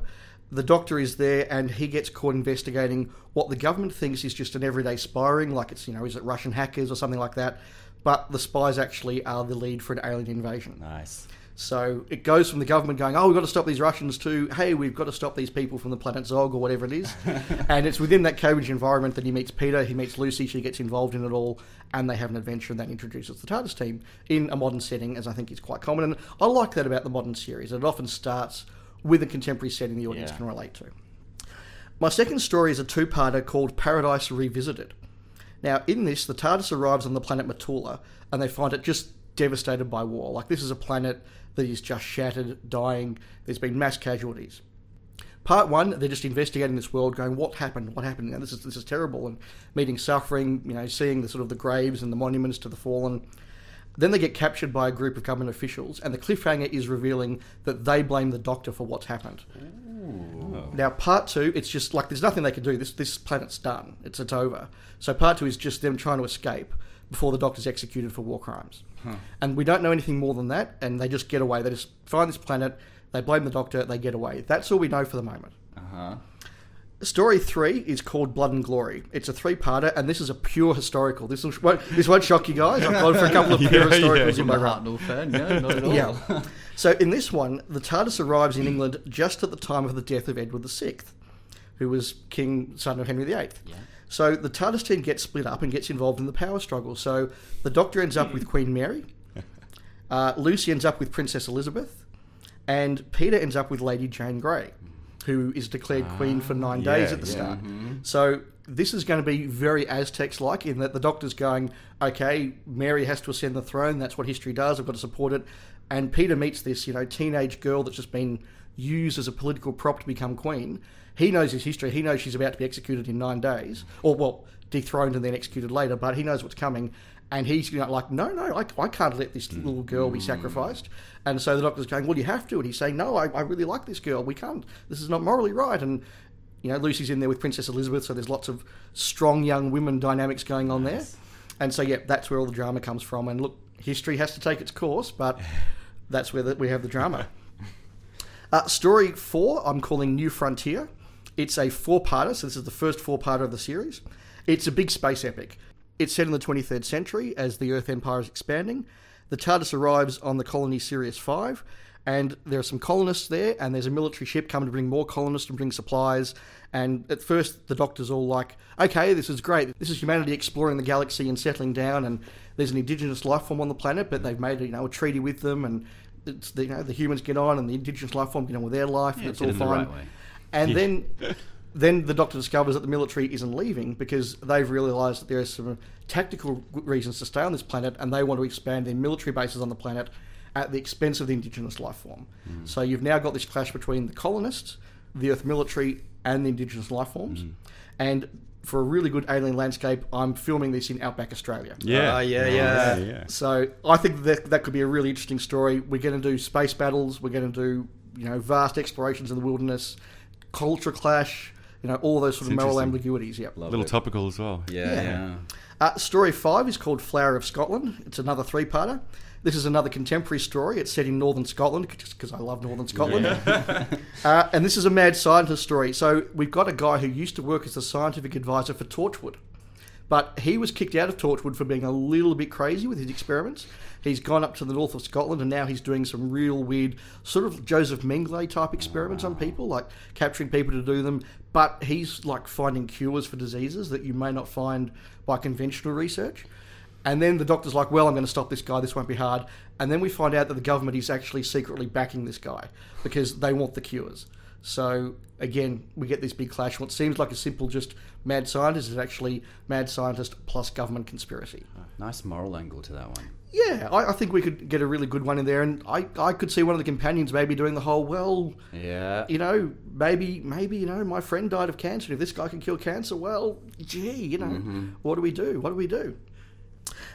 The doctor is there and he gets caught investigating what the government thinks is just an everyday spying, like it's, you know, is it Russian hackers or something like that? But the spies actually are the lead for an alien invasion. Nice. So it goes from the government going, "Oh, we've got to stop these Russians," to "Hey, we've got to stop these people from the planet Zog or whatever it is." [LAUGHS] and it's within that Cambridge environment that he meets Peter, he meets Lucy, she gets involved in it all, and they have an adventure, and that introduces the TARDIS team in a modern setting, as I think is quite common. And I like that about the modern series; it often starts with a contemporary setting the audience Yeah. can relate to. My second story is a two-parter called Paradise Revisited. Now, in this, the TARDIS arrives on the planet Matula, and they find it just devastated by war. Like, this is a planet that is just shattered, dying. There's been mass casualties. Part one, they're just investigating this world, going, "What happened? What happened? Now, this is this is terrible." And meeting suffering, you know, seeing the sort of the graves and the monuments to the fallen. Then they get captured by a group of government officials, and the cliffhanger is revealing that they blame the Doctor for what's happened. Now, part two, it's just like there's nothing they can do. This this planet's done. It's it's over. So part two is just them trying to escape before the Doctor's executed for war crimes. And we don't know anything more than that. And they just get away. They just find this planet. They blame the Doctor. They get away. That's all we know for the moment. Uh huh. Story three is called Blood and Glory. It's a three-parter, and this is a pure historical. This won't, this won't shock you guys. I've gone for a [LAUGHS] couple of pure Yeah, historicals yeah. in my I'm a run. Hartnell fan. No, not at all. Yeah. So in this one, the TARDIS arrives in England just at the time of the death of Edward VI, who was king, son of Henry VIII. Yeah. So the TARDIS team gets split up and gets involved in the power struggle. So the Doctor ends up with Queen Mary, [LAUGHS] uh, Lucy ends up with Princess Elizabeth, and Peter ends up with Lady Jane Grey, who is declared queen for nine ah, days at the yeah. start. Mm-hmm. So this is going to be very Aztecs-like in that the Doctor's going, okay, Mary has to ascend the throne. That's what history does. I've got to support it. And Peter meets this, you know, teenage girl that's just been used as a political prop to become queen. He knows his history. He knows she's about to be executed in nine days, or well, dethroned and then executed later. But he knows what's coming, and he's you know, like, no, no, I, I can't let this little girl be sacrificed. And so the doctor's going, well, you have to, and he's saying, no, I, I really like this girl. We can't. This is not morally right. And you know, Lucy's in there with Princess Elizabeth, so there's lots of strong young women dynamics going on there. And so, yeah, that's where all the drama comes from. And look, history has to take its course, but [LAUGHS] that's where the, we have the drama. Uh, story four, I'm calling New Frontier. It's a four-parter, so this is the first four-parter of the series. It's a big space epic. It's set in the 23rd century as the Earth Empire is expanding. The TARDIS arrives on the colony Sirius 5, and there are some colonists there, and there's a military ship coming to bring more colonists and bring supplies. And at first, the Doctor's all like, okay, this is great. This is humanity exploring the galaxy and settling down, and there's an indigenous life form on the planet, but they've made you know, a treaty with them, and it's, the, you know, the humans get on, and the indigenous life form get on with their life, and it's all it in the fine. right. And [LAUGHS] then, then the Doctor discovers that the military isn't leaving because they've realised that there are some tactical reasons to stay on this planet, and they want to expand their military bases on the planet at the expense of the indigenous life form. So you've now got this clash between the colonists, the Earth military, and the indigenous life forms. And for a really good alien landscape, I'm filming this in outback Australia. Yeah. Ah, yeah, Nice. yeah. yeah. So I think that that could be a really interesting story. We're going to do space battles. We're going to do you know vast explorations in the wilderness, culture clash. You know all those sort of moral ambiguities. Yep. Love little it. topical as well. Yeah, Yeah. yeah. Uh, story five is called Flower of Scotland. It's another three-parter. This is another contemporary story. It's set in northern Scotland, just because I love northern Scotland. [LAUGHS] uh, and this is a mad scientist story. So we've got a guy who used to work as the scientific advisor for Torchwood. But he was kicked out of Torchwood for being a little bit crazy with his experiments. He's gone up to the north of Scotland and now he's doing some real weird, sort of Josef Mengele type experiments on people, like capturing people to do them. But he's like finding cures for diseases that you may not find by conventional research. And then the doctor's like, well, I'm going to stop this guy. This won't be hard. And then we find out that the government is actually secretly backing this guy because they want the cures. So again, we get this big clash. What seems like a simple just mad scientist is actually mad scientist plus government conspiracy. Nice moral angle to that one. Yeah, I, I think we could get a really good one in there, and I, I could see one of the companions maybe doing the whole well, Yeah. you know, maybe maybe you know my friend died of cancer. If this guy can kill cancer, well, gee, you know, what do we do? What do we do?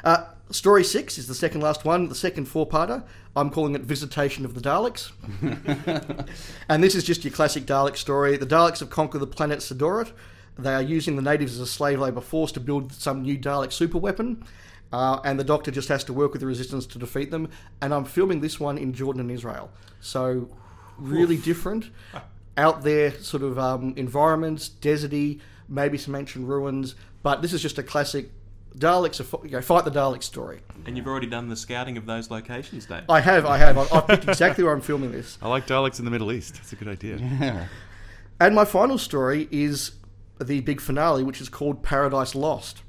Uh, story six is the second last one, the second four-parter. I'm calling it Visitation of the Daleks. [LAUGHS] and this is just your classic Dalek story. The Daleks have conquered the planet Sidorit. They are using the natives as a slave labour force to build some new Dalek super weapon. Uh, and the Doctor just has to work with the Resistance to defeat them. And I'm filming this one in Jordan and Israel. So, really different. Out there, sort of um, environments, deserty, maybe some ancient ruins. But this is just a classic Daleks, are you know, fight the Dalek story. And you've already done the scouting of those locations, Dave. I have, I have. I've, I've picked exactly where I'm filming this. I like Daleks in the Middle East. That's a good idea. Yeah. And my final story is the big finale, which is called Paradise Lost.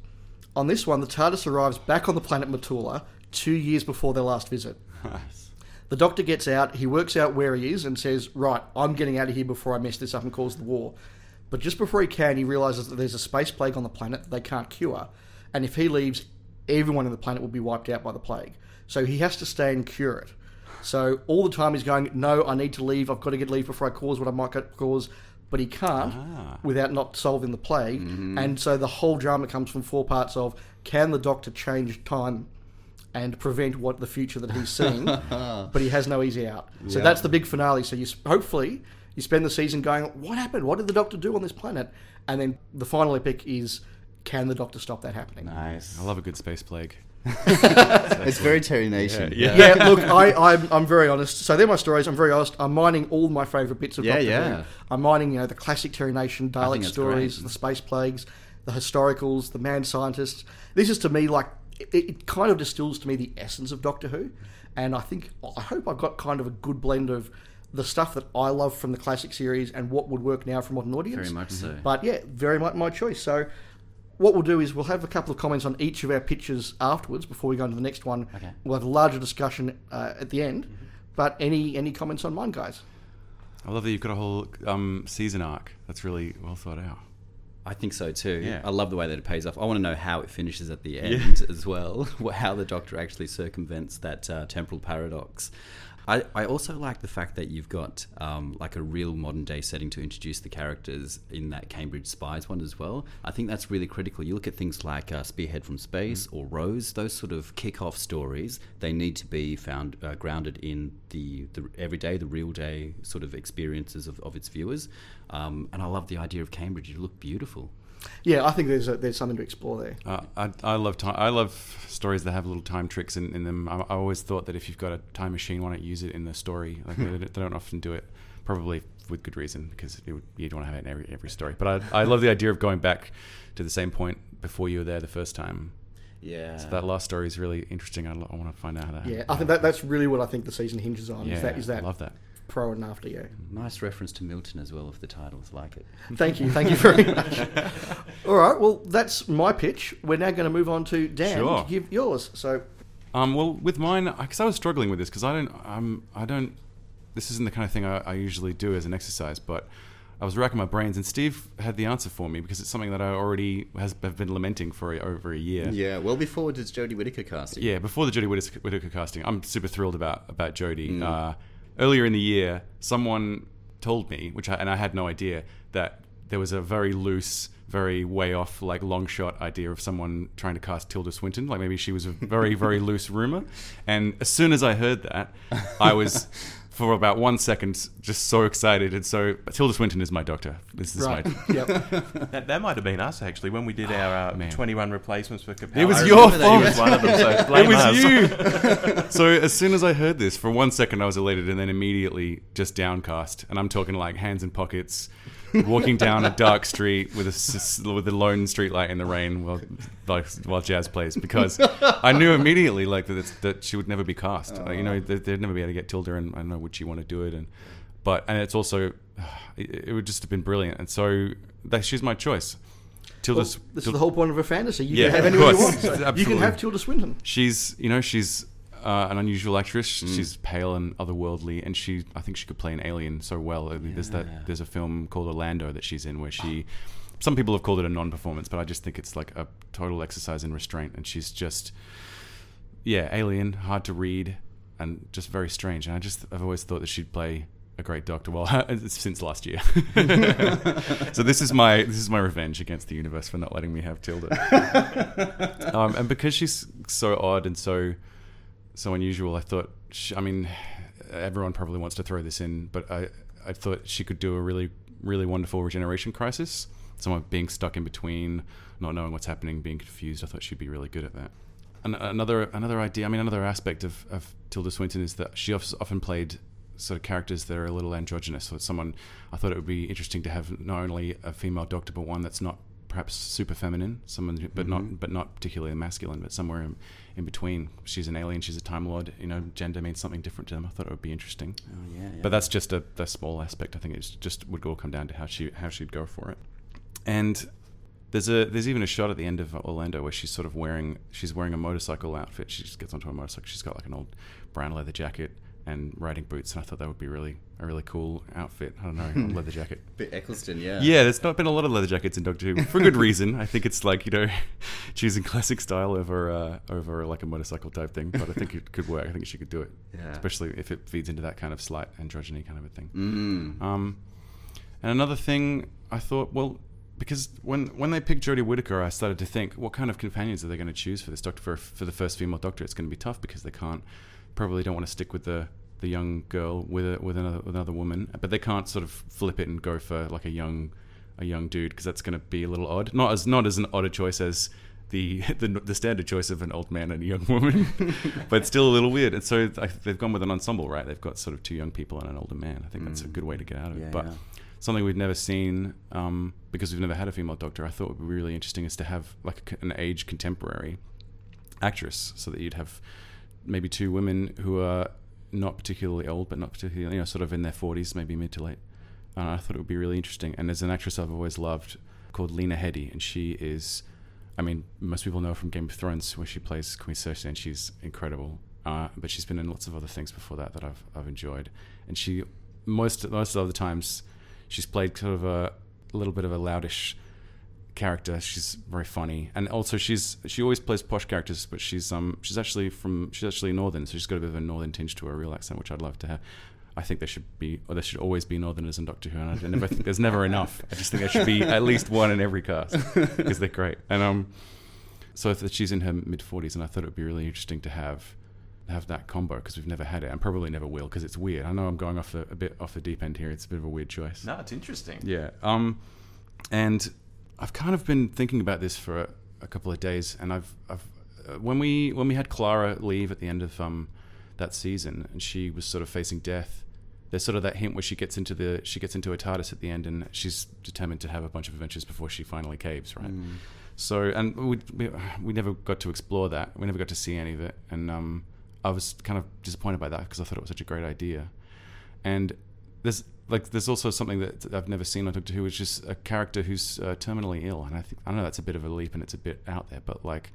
On this one, the TARDIS arrives back on the planet Matula two years before their last visit. Nice. The Doctor gets out, he works out where he is, and says, Right, I'm getting out of here before I mess this up and cause the war. But just before he can, he realizes that there's a space plague on the planet that they can't cure. And if he leaves, everyone on the planet will be wiped out by the plague. So he has to stay and cure it. So all the time he's going, No, I need to leave. I've got to get leave before I cause what I might cause. But he can't Ah. without not solving the plague. And so the whole drama comes from four parts of can the Doctor change time and prevent what the future that he's seeing, [LAUGHS] but he has no easy out. So Yeah. that's the big finale. So you hopefully You spend the season going, what happened? What did the Doctor do on this planet? And then the final epic is, can the Doctor stop that happening? Nice. I love a good space plague. [LAUGHS] It's very Terry Nation. Yeah, yeah, look, I, I'm, I'm very honest. So they're my stories. I'm very honest. I'm mining all my favourite bits of Yeah, Doctor yeah. Who. I'm mining, you know, the classic Terry Nation Dalek stories, great. the space plagues, the historicals, the mad scientists. This is to me like it, it kind of distills to me the essence of Doctor Who, and I think I hope I've got kind of a good blend of the stuff that I love from the classic series and what would work now for modern audience. Very much so. But yeah, very much my choice. So what we'll do is we'll have a couple of comments on each of our pitches afterwards before we go into the next one. Okay. We'll have a larger discussion uh, at the end. But any any comments on mine, guys? I love that you've got a whole um, season arc. That's really well thought out. I think so too. Yeah. I love the way that it pays off. I want to know how it finishes at the end as well. [LAUGHS] How the Doctor actually circumvents that uh, temporal paradox. I, I also like the fact that you've got um, like a real modern day setting to introduce the characters in that Cambridge Spies one as well. I think that's really critical. You look at things like uh, Spearhead from Space or Rose, those sort of kick off stories, they need to be found uh, grounded in the, the everyday, the real day sort of experiences of, of its viewers. Um, and I love the idea of Cambridge. You look beautiful. Yeah, I think there's a, there's something to explore there. Uh, I, I love time. I love stories that have little time tricks in, in them. I, I always thought that if you've got a time machine, why not use it in the story? Like they, don't- they don't often do it, probably with good reason, because it would, you'd want to have it in every every story. But I, I love the idea of going back to the same point before you were there the first time. Yeah. So that last story is really interesting. I, I want to find out how that. Yeah, I think that that's really what I think the season hinges on. Yeah, is that is I that love that. Pro and after? you. Nice reference to Milton as well if the titles, like it. Thank you, thank you very much. [LAUGHS] All right, well that's my pitch. We're now going to move on to Dan Sure. to give yours. So Um, well, with mine, because I was struggling with this, because I don't, um, I don't. This isn't the kind of thing I, I usually do as an exercise, but I was racking my brains, and Steve had the answer for me because it's something that I already has have been lamenting for a, over a year. Yeah, well before it's Jodie Whittaker casting. Yeah, before the Jodie Whittaker, Whittaker casting, I'm super thrilled about about Jodie. Mm. Uh, earlier in the year, someone told me, which I, and I had no idea, that there was a very loose, very way off, like long shot idea of someone trying to cast Tilda Swinton. Like maybe she was a very, very [LAUGHS] loose rumor. And as soon as I heard that, I was. For about one second, just so excited, and so Tilda Swinton is my doctor. This is right, my [LAUGHS] yep. That, that might have been us actually when we did our uh, 21 replacements for Capaldi. It was your remember that he was one of them, so [LAUGHS] it was us. you. [LAUGHS] so as soon as I heard this, for one second I was elated, and then immediately just downcast. And I'm talking like hands in pockets, walking down a dark street with a with a lone street light in the rain while like, while jazz plays because I knew immediately like that it's, that she would never be cast. Like, you know, they- they'd never be able to get Tilda, and I don't know would she want to do it, and but and it's also [SIGHS] it, it would just have been brilliant. And so that she's my choice. Well, Tilda's this is the whole point of a fantasy. You Yeah, can have anyone you want. So [LAUGHS] you can have Tilda Swinton. she's you know she's uh, an unusual actress. She's pale and otherworldly, and she I think she could play an alien so well. I mean, There's that there's a film called Orlando that she's in where she. Some people have called it a non-performance, but I just think it's like a total exercise in restraint, and she's just yeah, alien, hard to read, and just very strange. And I just I've always thought that she'd play a great Doctor. Well, [LAUGHS] since last year. [LAUGHS] so this is my this is my revenge against the universe for not letting me have Tilda. [LAUGHS] um, and because she's so odd and so so unusual, I thought. She, I mean, everyone probably wants to throw this in, but I I thought she could do a really really wonderful regeneration crisis. Someone being stuck in between, not knowing what's happening, being confused. I thought she'd be really good at that. An- another another idea. I mean, another aspect of, of Tilda Swinton is that she often played sort of characters that are a little androgynous. So someone I thought it would be interesting to have not only a female doctor, but one that's not perhaps super feminine, someone but mm-hmm. not but not particularly masculine, but somewhere in, in between. She's an alien. She's a time lord. You know, gender means something different to them. I thought it would be interesting. Oh, yeah, yeah. But that's just a, a small aspect. I think it just would all come down to how she how she'd go for it. And there's a there's even a shot at the end of Orlando where she's sort of wearing she's wearing a motorcycle outfit. She just gets onto a motorcycle. She's got like an old brown leather jacket and riding boots, and I thought that would be really a really cool outfit. I don't know, a [LAUGHS] leather jacket. Bit Eccleston, yeah. Yeah, there's not been a lot of leather jackets in Doctor Who for good reason. I think it's like you know, [LAUGHS] choosing classic style over uh, over like a motorcycle type thing. But I think it could work. I think she could do it, Yeah. especially if it feeds into that kind of slight androgyny kind of a thing. Mm. Um, and another thing, I thought, well, because when when they picked Jodie Whittaker, I started to think, what kind of companions are they going to choose for this Doctor for for the first female Doctor? It's going to be tough because they can't probably don't want to stick with the the young girl with a, with another with another woman, but they can't sort of flip it and go for like a young a young dude because that's going to be a little odd. Not as not as an odd choice as the, [LAUGHS] the the standard choice of an old man and a young woman, [LAUGHS] but still a little weird. And so they've gone with an ensemble, right? They've got sort of two young people and an older man. I think that's a good way to get out of it. But yeah. something we've never seen um, because we've never had a female doctor. I thought would be really interesting is to have like a- an age contemporary actress, so that you'd have maybe two women who are not particularly old, but not particularly you know sort of in their forties, maybe mid to late. And I thought it would be really interesting. And there's an actress I've always loved called Lena Headey, and she is, I mean, most people know her from Game of Thrones, where she plays Queen Cersei, and she's incredible. Uh, but she's been in lots of other things before that that I've I've enjoyed. And she most most of the times she's played sort of a, a little bit of a loudish character. She's very funny, and also she's she always plays posh characters, but she's um she's actually from she's actually northern, so she's got a bit of a northern tinge to her real accent, which I'd love to have. I think there should be, or there should always be Northerners in Doctor Who, and I never think there's [LAUGHS] never enough. I just think there should be at least one in every cast because they're great. And um, so if she's in her mid forties, and I thought it would be really interesting to have have that combo because we've never had it, and probably never will because it's weird. I know I'm going off the, a bit off the deep end here. It's a bit of a weird choice. No, it's interesting. Yeah. Um, and I've kind of been thinking about this for a, a couple of days, and I've, I've uh, when we when we had Clara leave at the end of um, that season, and she was sort of facing death. There's sort of that hint where she gets into the she gets into a TARDIS at the end, and she's determined to have a bunch of adventures before she finally caves, right? So, and we, we we never got to explore that. We never got to see any of it, and um, I was kind of disappointed by that because I thought it was such a great idea. And there's like there's also something that I've never seen on Doctor Who, which is a character who's uh, terminally ill, and I think I know that's a bit of a leap and it's a bit out there, but like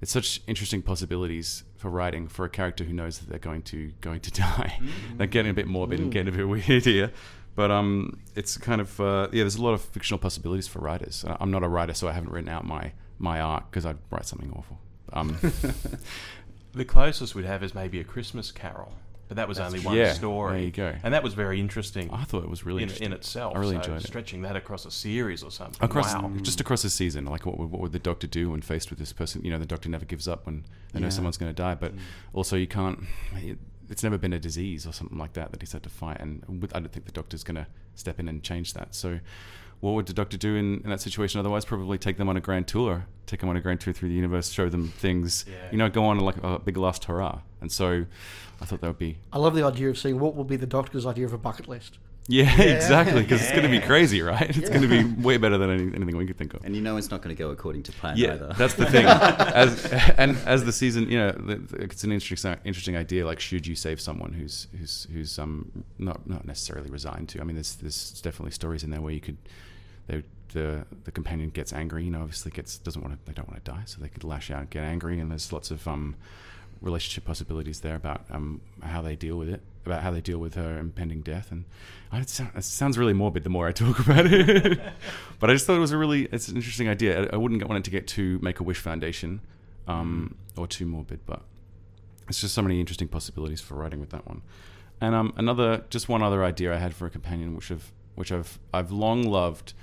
it's such interesting possibilities for writing for a character who knows that they're going to going to [LAUGHS] die. they're getting a bit morbid and getting a bit [LAUGHS] weird here. But um, it's kind of uh, yeah. There's a lot of fictional possibilities for writers. I'm not a writer, so I haven't written out my my art because I'd write something awful. Um, [LAUGHS] The closest we'd have is maybe a Christmas Carol, but that was only one yeah, story. there you go. And that was very interesting I thought it was really in, interesting. in itself. I really so enjoyed it. Stretching that across a series or something. across wow. just across a season like what would, what would the doctor do when faced with this person you know the doctor never gives up when they know someone's going to die but mm. also you can't it- it's never been a disease or something like that that he's had to fight and with, i don't think the doctor's going to step in and change that so what would the doctor do in, in that situation otherwise probably take them on a grand tour take them on a grand tour through the universe show them things Yeah. you know go on like a big last hurrah and so i thought that would be I love the idea of seeing what will be the Doctor's idea of a bucket list. yeah, [LAUGHS] exactly because it's going to be crazy right it's going to be way better than any, anything we could think of And you know it's not going to go according to plan yeah, either. that's the thing. [LAUGHS] as and as the season, you know, the, the- it's an interesting interesting idea. Like, should you save someone who's who's who's um not not necessarily resigned to? I mean, there's there's definitely stories in there where you could, they, the the companion gets angry. Know, obviously gets doesn't want to they don't want to die, so they could lash out and get angry. And there's lots of um relationship possibilities there about um how they deal with it, about how they deal with her impending death. And it, sound, it sounds really morbid the more I talk [LAUGHS] about it. [LAUGHS] but I just thought it was a really it's an interesting idea. I, I wouldn't want it to get too Make a Wish Foundation um, or too morbid, but it's just so many interesting possibilities for writing with that one. And um, another, just one other idea I had for a companion, which I've which I've I've long loved.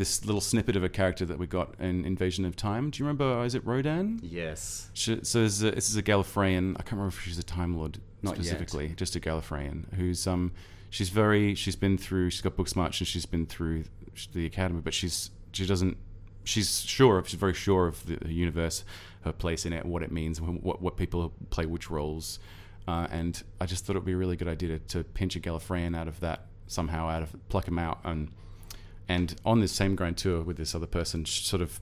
This little snippet of a character that we got in Invasion of Time. Do you remember? Is it Rodan? yes. She, so this is, a, this is a Gallifreyan. I can't remember if she's a Time Lord Not yet. specifically, just a Gallifreyan who's um she's very she's been through she's got book smarts and she's been through the academy, but she's she doesn't she's sure of she's very sure of the, the universe, her place in it, what it means, what what people play which roles, uh, and I just thought it would be a really good idea to, to pinch a Gallifreyan out of that somehow out of pluck him out and and on this same grand tour with this other person sort of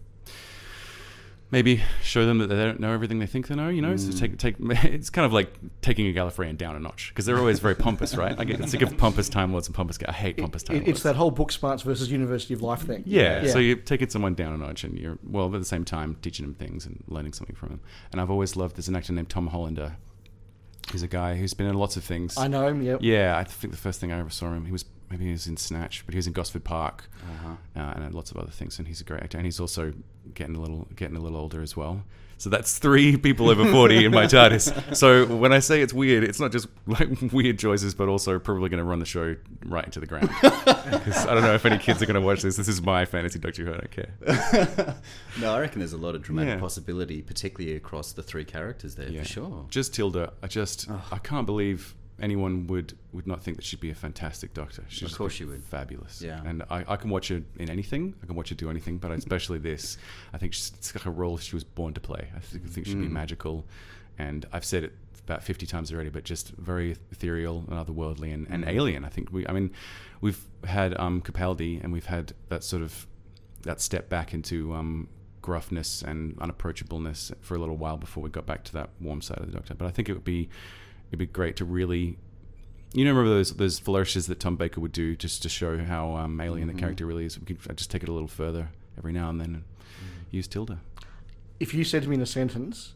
maybe show them that they don't know everything they think they know. You know, so mm. take take. [LAUGHS] It's kind of like taking a Gallifreyan down a notch because they're always very pompous, right? I get sick of pompous Time Lords and pompous. I hate pompous Time It, Lords. it's that whole book smarts versus University of Life thing. Yeah, so you're taking someone down a notch, and you're well at the same time teaching them things and learning something from them. And I've always loved there's an actor named Tom Hollander. He's a guy who's been in lots of things. I know him. Yep. Yeah, I think the first thing I ever saw him, he was maybe he was in Snatch, but he was in Gosford Park Uh-huh. uh, and lots of other things. And he's a great actor, and he's also getting a little getting a little older as well. So that's three people over forty in my TARDIS. So when I say it's weird, it's not just like [LAUGHS] weird choices, but also probably going to run the show right into the ground. [LAUGHS] Because I don't know if any kids are going to watch this. This is my fantasy Doctor Who. I don't care. [LAUGHS] no, I reckon there's a lot of dramatic Yeah. possibility, particularly across the three characters there, Yeah. for sure. Just Tilda. I just I can't believe anyone would would not think that she'd be a fantastic doctor. She'd Of course she would. Fabulous. Yeah. And I, I can watch her in anything. I can watch her do anything, but [LAUGHS] especially this. I think she's, it's like a role she was born to play. I think, I think she'd be magical. And I've said it about 50 times already, but just very ethereal and otherworldly and, and alien. I think we, I mean, we've had um, Capaldi and we've had that sort of, that step back into um, gruffness and unapproachableness for a little while before we got back to that warm side of the Doctor. But I think it would be, it'd be great to really you know, remember those those flourishes that Tom Baker would do just to show how um, alien the character really is. We could just take it a little further every now and then and use Tilda. If you said to me in a sentence,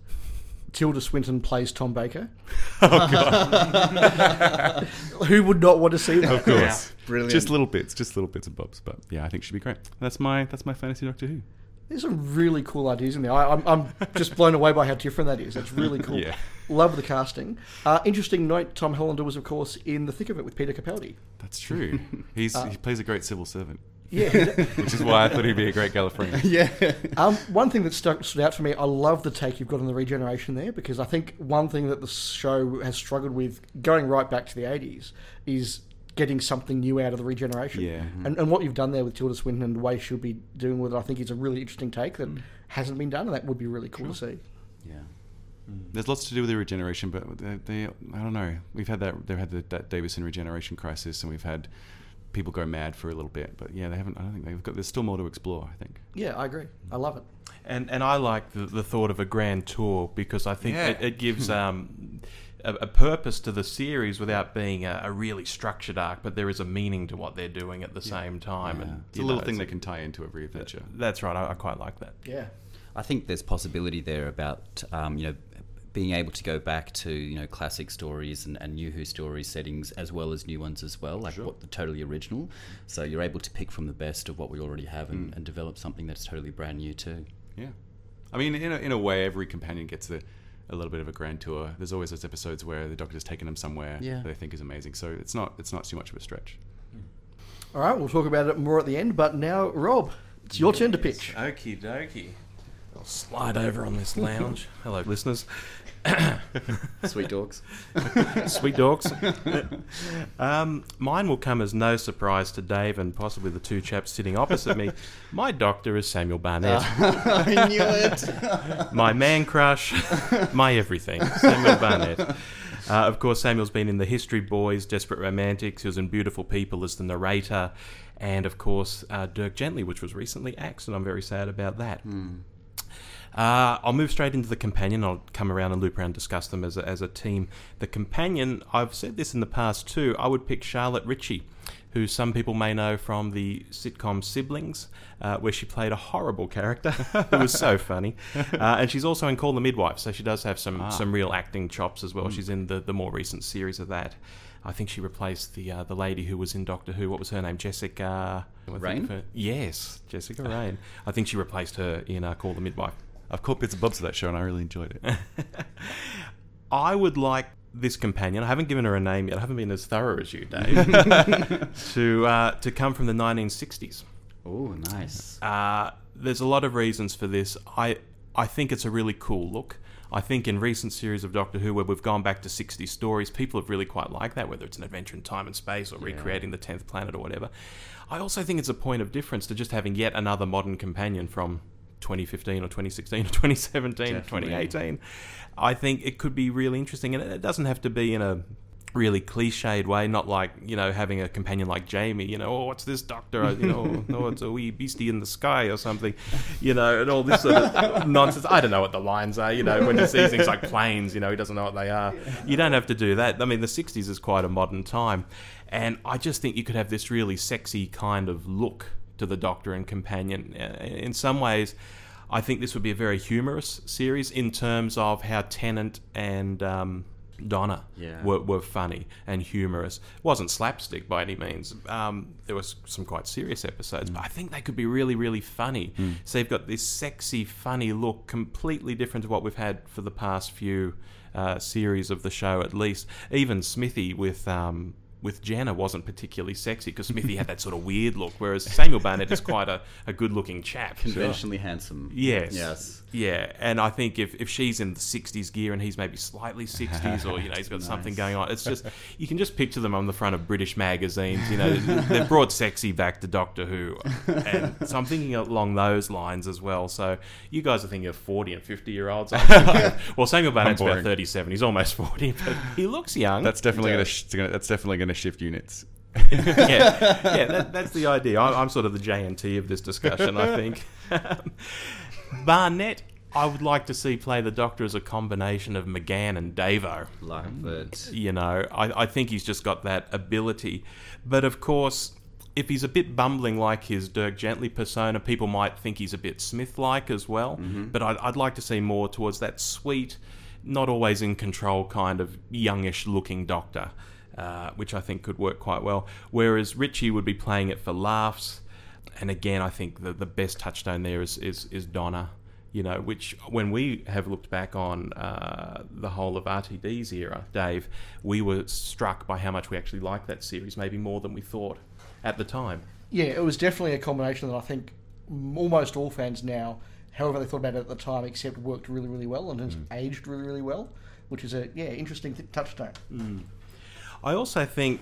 Tilda Swinton plays Tom Baker, [LAUGHS] [LAUGHS] who would not want to see that? Of course, Brilliant. just little bits, just little bits and bobs. But yeah, I think she'd be great. That's my that's my fantasy Doctor Who. There's some really cool ideas in there. I, I'm, I'm just blown away by how different that is. That's really cool. Yeah. Love the casting. Uh, interesting note: Tom Hollander was, of course, in the thick of it with Peter Capaldi. That's true. [LAUGHS] He's he plays a great civil servant, Yeah. [LAUGHS] which is why I thought he'd be a great Gallifreyan. [LAUGHS] yeah. um, one thing that stuck, stood out for me, I love the take you've got on the regeneration there because I think one thing that the show has struggled with, going right back to the 80s, is getting something new out of the regeneration. Yeah. Mm-hmm. And, and what you've done there with Tilda Swinton and the way she'll be doing with it, I think is a really interesting take that mm. hasn't been done, and that would be really cool to see. Yeah. Hmm. There's lots to do with the regeneration, but they, they I don't know. We've had that they've had the, that Davison regeneration crisis, and we've had people go mad for a little bit. But yeah, they haven't. I don't think they've got. There's still more to explore. I think. Yeah, I agree. I love it. And and I like the, the thought of a grand tour because I think Yeah. it, it gives [LAUGHS] um, a, a purpose to the series without being a, a really structured arc, but there is a meaning to what they're doing at the same time. Yeah. And It's a little know, thing it's that can tie into every adventure. That's right. I, I quite like that. Yeah. I think there's possibility there about um, you know being able to go back to you know classic stories and, and new Who story settings as well as new ones as well, like what the totally original. So you're able to pick from the best of what we already have and, and develop something that's totally brand new too. Yeah, I mean, in a, in a way, every companion gets a, a little bit of a grand tour. There's always those episodes where the Doctor's taken them somewhere Yeah. that they think is amazing. So it's not it's not too much of a stretch. All right, we'll talk about it more at the end, but now, Rob, it's your turn to pitch. Okie dokie. I'll slide over on this lounge. [LAUGHS] Hello, listeners. [COUGHS] Sweet dogs. [LAUGHS] Sweet dogs. um, mine will come as no surprise to Dave and possibly the two chaps sitting opposite me. My doctor is Samuel Barnett. [LAUGHS] I knew it. [LAUGHS] my man crush, my everything, Samuel Barnett. Uh, of course, Samuel's been in The History Boys, Desperate Romantics. He was in Beautiful People as the narrator, and of course, uh, Dirk Gently, which was recently axed, and I'm very sad about that. Uh, I'll move straight into the companion. I'll come around and loop around and discuss them as a, as a team. The companion, I've said this in the past too, I would pick Charlotte Ritchie, who some people may know from the sitcom Siblings, uh, where she played a horrible character [LAUGHS] who was so funny. [LAUGHS] Uh, and she's also in Call the Midwife, so she does have some, some real acting chops as well. She's in the, the more recent series of that. I think she replaced the uh, the lady who was in Doctor Who. What was her name? Jessica. Raine? her- Yes, Jessica [LAUGHS] Raine. I think she replaced her in uh, Call the Midwife. I've caught bits and bobs of that show, and I really enjoyed it. [LAUGHS] I would like this companion. I haven't given her a name yet. I haven't been as thorough as you, Dave. [LAUGHS] to uh, to come from the 1960s. Oh, nice. Uh, there's a lot of reasons for this. I I think it's a really cool look. I think in recent series of Doctor Who, where we've gone back to 60 stories, people have really quite liked that, whether it's an adventure in time and space or recreating the 10th planet or whatever. I also think it's a point of difference to just having yet another modern companion from 2015 or 2016 or 2017 or 2018. I think it could be really interesting, and it doesn't have to be in a really cliched way, not like you know having a companion like Jamie. You know, oh, what's this doctor? You know, [LAUGHS] oh, oh, it's a wee beastie in the sky or something. You know, and all this sort of [LAUGHS] nonsense. I don't know what the lines are. You know, when he sees things like planes, you know, he doesn't know what they are. You don't have to do that. I mean, the '60s is quite a modern time, and I just think you could have this really sexy kind of look to the Doctor and companion. Uh, In some ways. I think this would be a very humorous series in terms of how Tennant and um, Donna Yeah. were, were funny and humorous. It wasn't slapstick by any means. Um, there was some quite serious episodes, but I think they could be really, really funny. So you've got this sexy, funny look, completely different to what we've had for the past few uh, series of the show, at least. Even Smithy with um, with Jenna wasn't particularly sexy because Smithy had that sort of weird look, whereas Samuel Barnett is quite a, a good looking chap. Conventionally handsome. Yes. Yes. Yeah, and I think if, if she's in the 60s gear and he's maybe slightly 60s or, you know, he's got [LAUGHS] something going on, it's just, you can just picture them on the front of British magazines. You know, they've brought sexy back to Doctor Who. And [LAUGHS] so I'm thinking along those lines as well. So you guys are thinking of 40 and 50 year olds. I'm thinking [LAUGHS] of- well, Samuel Barnett's about 37. He's almost 40, but he looks young. That's definitely He gonna, does. sh- gonna that's definitely gonna shift units. [LAUGHS] yeah, [LAUGHS] yeah that, that's the idea. I'm, I'm sort of the JNT of this discussion, I think. [LAUGHS] Barnett, I would like to see play the Doctor as a combination of McGann and Davo. Love it. You know, I, I think he's just got that ability. But of course, if he's a bit bumbling like his Dirk Gently persona, people might think he's a bit Smith like as well. Mm-hmm. But I'd, I'd like to see more towards that sweet, not always in control kind of youngish looking Doctor, uh, which I think could work quite well. Whereas Ritchie would be playing it for laughs. And again, I think the, the best touchstone there is, is, is Donna you know, which when we have looked back on uh, the whole of RTD's era, Dave, we were struck by how much we actually liked that series, maybe more than we thought at the time. Yeah, it was definitely a combination that I think almost all fans now, however they thought about it at the time, except worked really, really well and has aged really, really well, which is a yeah interesting th- touchstone. I also think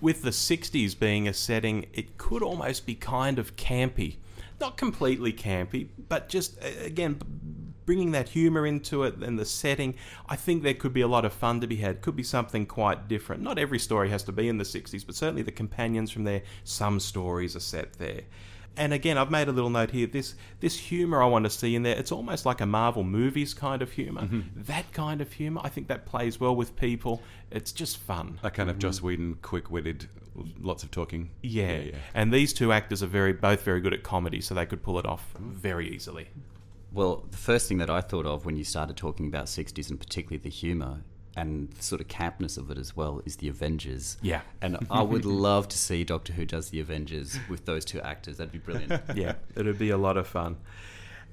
with the 60s being a setting, it could almost be kind of campy. Not completely campy, but just, again, bringing that humour into it and the setting, I think there could be a lot of fun to be had. Could be something quite different. Not every story has to be in the 60s, but certainly the companions from there, some stories are set there. And again, I've made a little note here. This this humour I want to see in there. It's almost like a Marvel movies kind of humor mm-hmm. That kind of humour, I think that plays well with people. It's just fun. That kind of mm-hmm. Joss Whedon, quick-witted, lots of talking. Yeah. yeah. And these two actors are very both very good at comedy, so they could pull it off very easily. Well, the first thing that I thought of when you started talking about 60s and particularly the humour and sort of campness of it as well is the Avengers. Yeah. And I would [LAUGHS] love to see Doctor Who does the Avengers with those two actors. That'd be brilliant. [LAUGHS] Yeah, it'd be a lot of fun.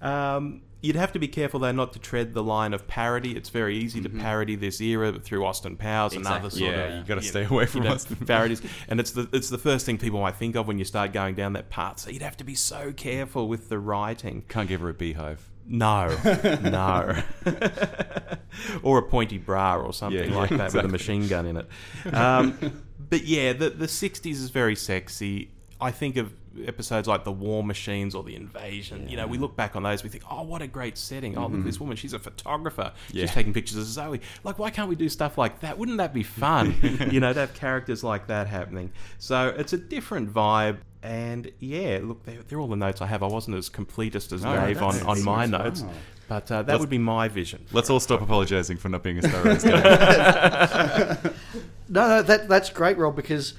Um, you'd have to be careful though not to tread the line of parody. It's very easy to parody this era through Austin Powers and other Exactly. sort Yeah, of you gotta know, stay away from you know, Austin parodies. And it's the it's the first thing people might think of when you start going down that path. So you'd have to be so careful with the writing. Can't give her a beehive. No, [LAUGHS] no. [LAUGHS] or a pointy bra or something Yeah, like yeah, that with a machine gun in it. [LAUGHS] Um, but yeah, the, the 60s is very sexy. I think of episodes like The War Machines or The Invasion. You know, we look back on those, we think, oh, what a great setting. Oh, look at this woman. She's a photographer. Yeah. She's taking pictures of Zoe. Like, why can't we do stuff like that? Wouldn't that be fun? you know, to have characters like that happening. So it's a different vibe. And yeah, look, they're, they're all the notes I have. I wasn't as completist as No, Dave on, on my wow. notes, but uh, that Let's- would be my vision. Let's all stop apologising for not being as thorough as Dave. No, no, that that's great, Rob, because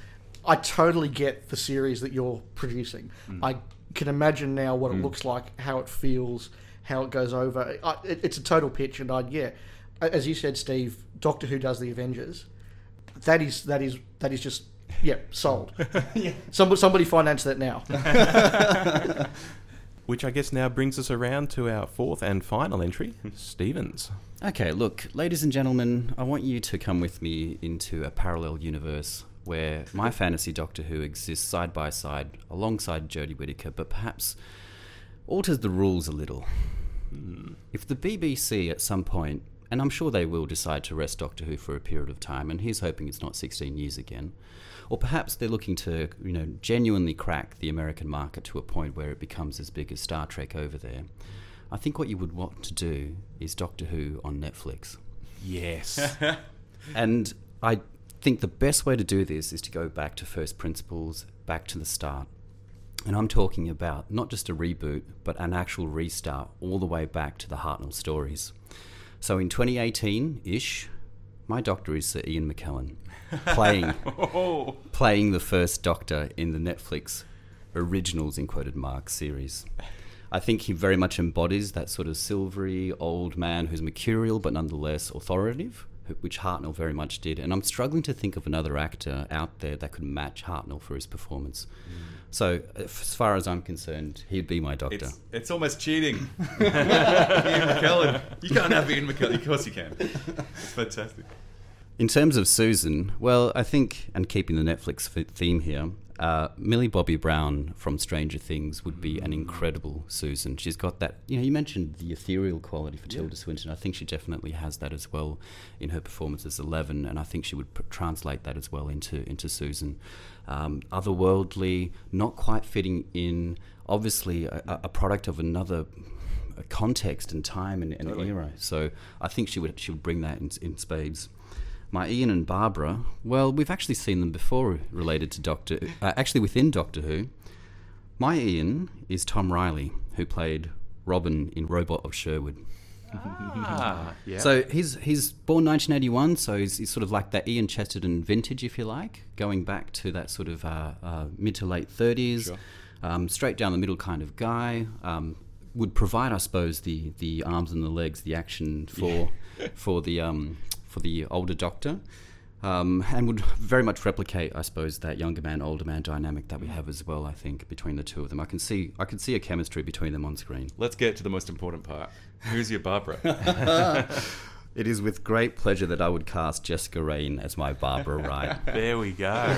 I totally get the series that you're producing. I can imagine now what it looks like, how it feels, how it goes over. I, it, it's a total pitch, and I yeah, as you said, Steve, Doctor Who does the Avengers. That is that is that is just yeah sold. [LAUGHS] Somebody somebody finance that now. [LAUGHS] Which I guess now brings us around to our fourth and final entry, Steven's. Okay, look, ladies and gentlemen, I want you to come with me into a parallel universe where my fantasy Doctor Who exists side by side alongside Jodie Whittaker, but perhaps alters the rules a little. Hmm. If the BBC at some point, and I'm sure they will decide to rest Doctor Who for a period of time, and he's hoping it's not 16 years again, or perhaps they're looking to, you know, genuinely crack the American market to a point where it becomes as big as Star Trek over there. I think what you would want to do is Doctor Who on Netflix. Yes. [LAUGHS] And I think the best way to do this is to go back to first principles, back to the start. And I'm talking about not just a reboot, but an actual restart all the way back to the Hartnell stories. So in 2018 ish, my doctor is Sir Ian McKellen, playing, [LAUGHS] oh. playing the first doctor in the Netflix originals in quoted marks series. I think he very much embodies that sort of silvery old man who's mercurial but nonetheless authoritative, which Hartnell very much did. And I'm struggling to think of another actor out there that could match Hartnell for his performance. Mm. So, as far as I'm concerned, he'd be my doctor. It's, it's almost cheating. [LAUGHS] Ian McKellen. You can't have Ian McKellen. Of course you can. It's fantastic. In terms of Susan, well, I think, and keeping the Netflix theme here, uh, Millie Bobby Brown from Stranger Things would be an incredible Susan. She's got that, you know, you mentioned the ethereal quality for Tilda Swinton. I think she definitely has that as well in her performance as Eleven, and I think she would pr- translate that as well into, into Susan. Um, otherworldly, not quite fitting in, obviously, a, a product of another context and time and, and era. So I think she would she would bring that in, in spades. My Ian and Barbara, well, we've actually seen them before related to Doctor, uh, actually within Doctor Who. My Ian is Tom Riley, who played Robin in Robot of Sherwood. Ah, [LAUGHS] yeah. So he's he's born 1981, so he's, he's sort of like that Ian Chesterton vintage, if you like, going back to that sort of uh, uh, mid to late 30s, um, straight down the middle kind of guy. Um, would provide, I suppose, the, the arms and the legs, the action for [LAUGHS] for the um, for the older Doctor, um, and would very much replicate, I suppose, that younger man, older man dynamic that we have as well. I think between the two of them, I can see I can see a chemistry between them on screen. Let's get to the most important part. Who's your Barbara? [LAUGHS] It is with great pleasure that I would cast Jessica Raine as my Barbara Wright. [LAUGHS] there we go.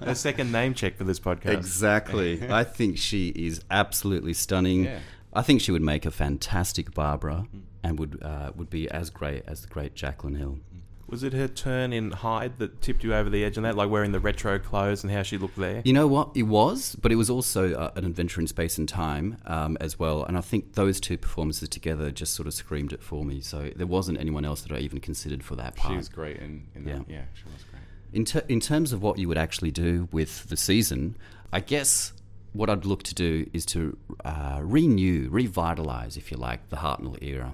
a second name check for this podcast. Exactly. [LAUGHS] I think she is absolutely stunning. Yeah. I think she would make a fantastic Barbara and would uh, would be as great as the great Jacqueline Hill. Was it her turn in Hyde that tipped you over the edge on that, like wearing the retro clothes and how she looked there? You know what? It was, but it was also uh, an adventure in space and time um, as well. And I think those two performances together just sort of screamed it for me. So there wasn't anyone else that I even considered for that part. she was great in, in that. Yeah. Yeah, she was great. In, ter- in terms of what you would actually do with the season, I guess what I'd look to do is to uh, renew, revitalize, if you like, the Hartnell era.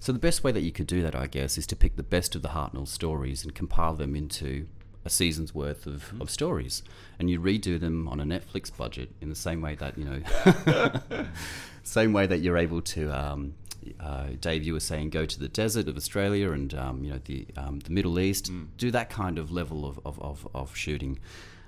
So the best way that you could do that, I guess, is to pick the best of the Hartnell stories and compile them into a season's worth of, of stories, and you redo them on a Netflix budget in the same way that you know, [LAUGHS] same way that you're able to. Um, uh, Dave, you were saying go to the desert of Australia and um, you know the um, the Middle East, do that kind of level of of, of, of shooting,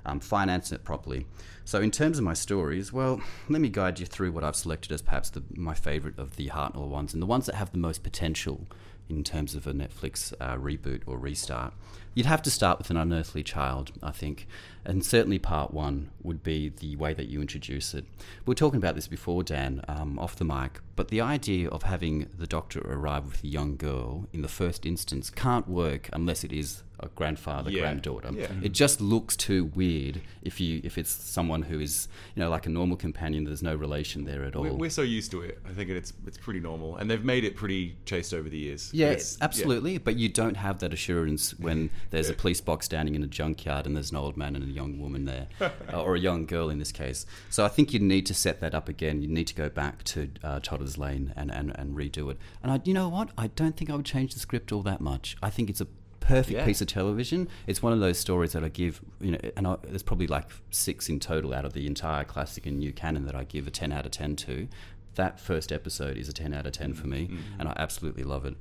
um, finance it properly. So in terms of my stories, well, let me guide you through what I've selected as perhaps the, my favourite of the Hartnell ones and the ones that have the most potential in terms of a Netflix uh, reboot or restart. You'd have to start with an unearthly child, I think, and certainly part one would be the way that you introduce it. We are talking about this before, Dan, um, off the mic, but the idea of having the doctor arrive with a young girl in the first instance can't work unless it is a grandfather Yeah. granddaughter. Yeah. It just looks too weird if you if it's someone who is you know like a normal companion. There's no relation there at all. We're, we're so used to it. I think it's it's pretty normal, and they've made it pretty chaste over the years. Yeah, It's- absolutely. But you don't have that assurance when there's a police box standing in a junkyard and there's an old man and a young woman there, [LAUGHS] uh, or a young girl in this case. So I think you need to set that up again. You need to go back to uh, Lane and, and, and redo it. And I, you know what? I don't think I would change the script all that much. I think it's a perfect Yeah. piece of television. It's one of those stories that I give, you know, and I, there's probably like six in total out of the entire classic and new canon that I give a 10 out of 10 to. That first episode is a 10 out of 10 for me, and I absolutely love it.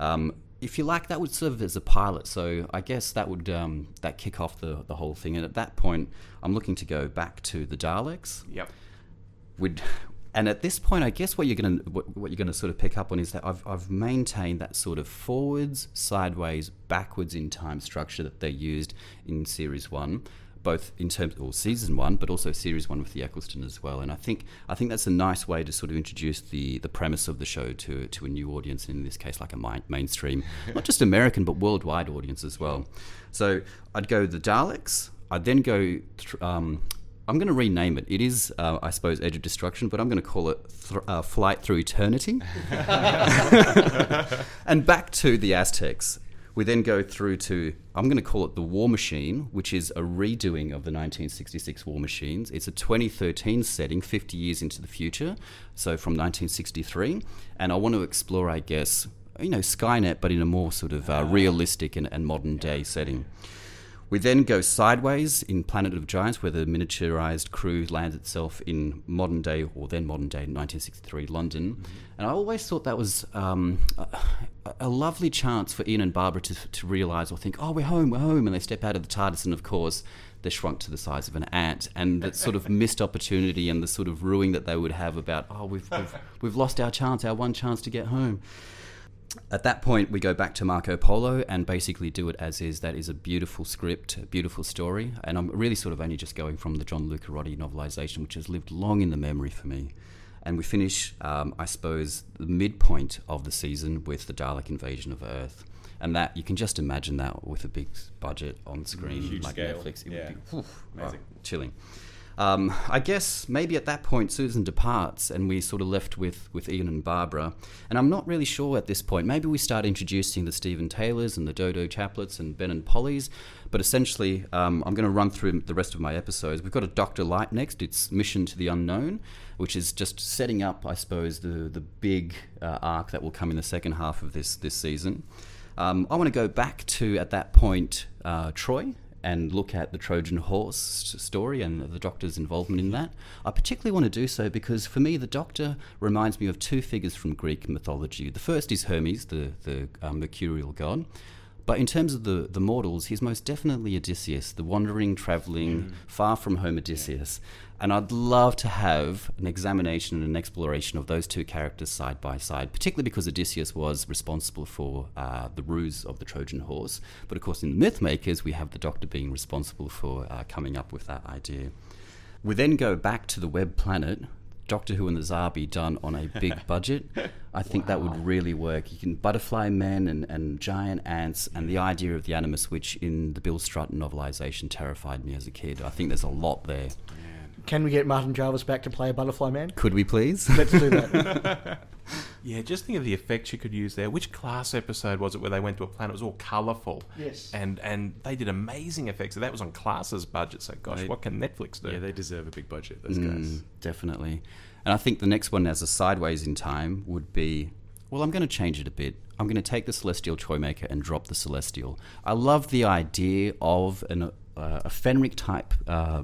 Um, if you like, that would serve as a pilot. So I guess that would um, that kick off the, the whole thing. And at that point, I'm looking to go back to the Daleks. Yep. Would and at this point, I guess what you're going to what, what you're going to sort of pick up on is that I've I've maintained that sort of forwards, sideways, backwards in time structure that they used in series one. Both in terms or season one, but also series one with the Eccleston as well, and I think I think that's a nice way to sort of introduce the the premise of the show to to a new audience, and in this case, like a mi- mainstream, [LAUGHS] not just American but worldwide audience as well. So I'd go the Daleks. I'd then go. Um, I'm going to rename it. It is, uh, I suppose, Edge of Destruction, but I'm going to call it th- uh, Flight Through Eternity. [LAUGHS] [LAUGHS] and back to the Aztecs. We then go through to, I'm going to call it the War Machine, which is a redoing of the 1966 War Machines. It's a 2013 setting, 50 years into the future, so from 1963. And I want to explore, I guess, you know, Skynet, but in a more sort of uh, realistic and, and modern day setting. We then go sideways in Planet of Giants, where the miniaturized crew lands itself in modern day, or then modern day, 1963 London. And I always thought that was um, a, a lovely chance for Ian and Barbara to, to realize or think, oh, we're home, we're home. And they step out of the TARDIS, and of course, they're shrunk to the size of an ant. And that sort of [LAUGHS] missed opportunity and the sort of ruing that they would have about, oh, we've, we've, [LAUGHS] we've lost our chance, our one chance to get home. At that point, we go back to Marco Polo and basically do it as is. That is a beautiful script, a beautiful story. And I'm really sort of only just going from the John Lucarotti novelisation, which has lived long in the memory for me. And we finish, um, I suppose, the midpoint of the season with the Dalek invasion of Earth. And that, you can just imagine that with a big budget on screen, Huge like scale. Netflix. It Yeah. would be whew, Amazing. right, chilling. Um, I guess maybe at that point Susan departs and we sort of left with, with Ian and Barbara. And I'm not really sure at this point. Maybe we start introducing the Steven Taylors and the Dodo Chaplets and Ben and Polly's. But essentially, um, I'm going to run through the rest of my episodes. We've got a Dr. Light next. It's Mission to the Unknown, which is just setting up, I suppose, the, the big uh, arc that will come in the second half of this, this season. Um, I want to go back to, at that point, uh, Troy and look at the Trojan horse story and the Doctor's involvement in that. I particularly want to do so because for me, the Doctor reminds me of two figures from Greek mythology. The first is Hermes, the, the um, mercurial god. But in terms of the, the mortals, he's most definitely Odysseus, the wandering, travelling, far from home Odysseus. And I'd love to have an examination and an exploration of those two characters side by side, particularly because Odysseus was responsible for uh, the ruse of the Trojan horse. But of course, in the Mythmakers, we have the Doctor being responsible for uh, coming up with that idea. We then go back to the web planet. Doctor Who and the Zarbi done on a big [LAUGHS] budget. I think that would really work. You can butterfly men and, and giant ants, and the idea of the Animus, which in the Bill Strutton novelisation terrified me as a kid. I think there's a lot there. Can we get Martin Jarvis back to play a Butterfly Man? Could we please? Let's do that. [LAUGHS] Yeah, just think of the effects you could use there. Which class episode was it where they went to a planet? It was all colourful. Yes. And and they did amazing effects. So that was on Class's budget. So gosh, They- what can Netflix do? Yeah, they deserve a big budget. Those Mm, guys. definitely. And I think the next one as a sideways in time would be well, I'm going to change it a bit. I'm going to take the Celestial Toymaker and drop the Celestial. I love the idea of an, uh, a Fenric type uh,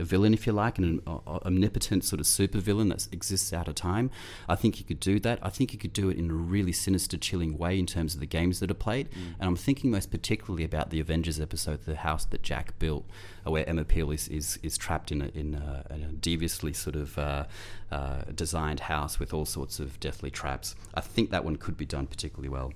villain, if you like, an uh, omnipotent sort of super villain that exists out of time. I think you could do that. I think you could do it in a really sinister, chilling way in terms of the games that are played. And I'm thinking most particularly about the Avengers episode, The House That Jack Built, uh, where Emma Peel is, is, is trapped in, a, in, a, in a deviously sort of uh, uh, designed house with all sorts of deathly traps. I think that one could be done particularly well.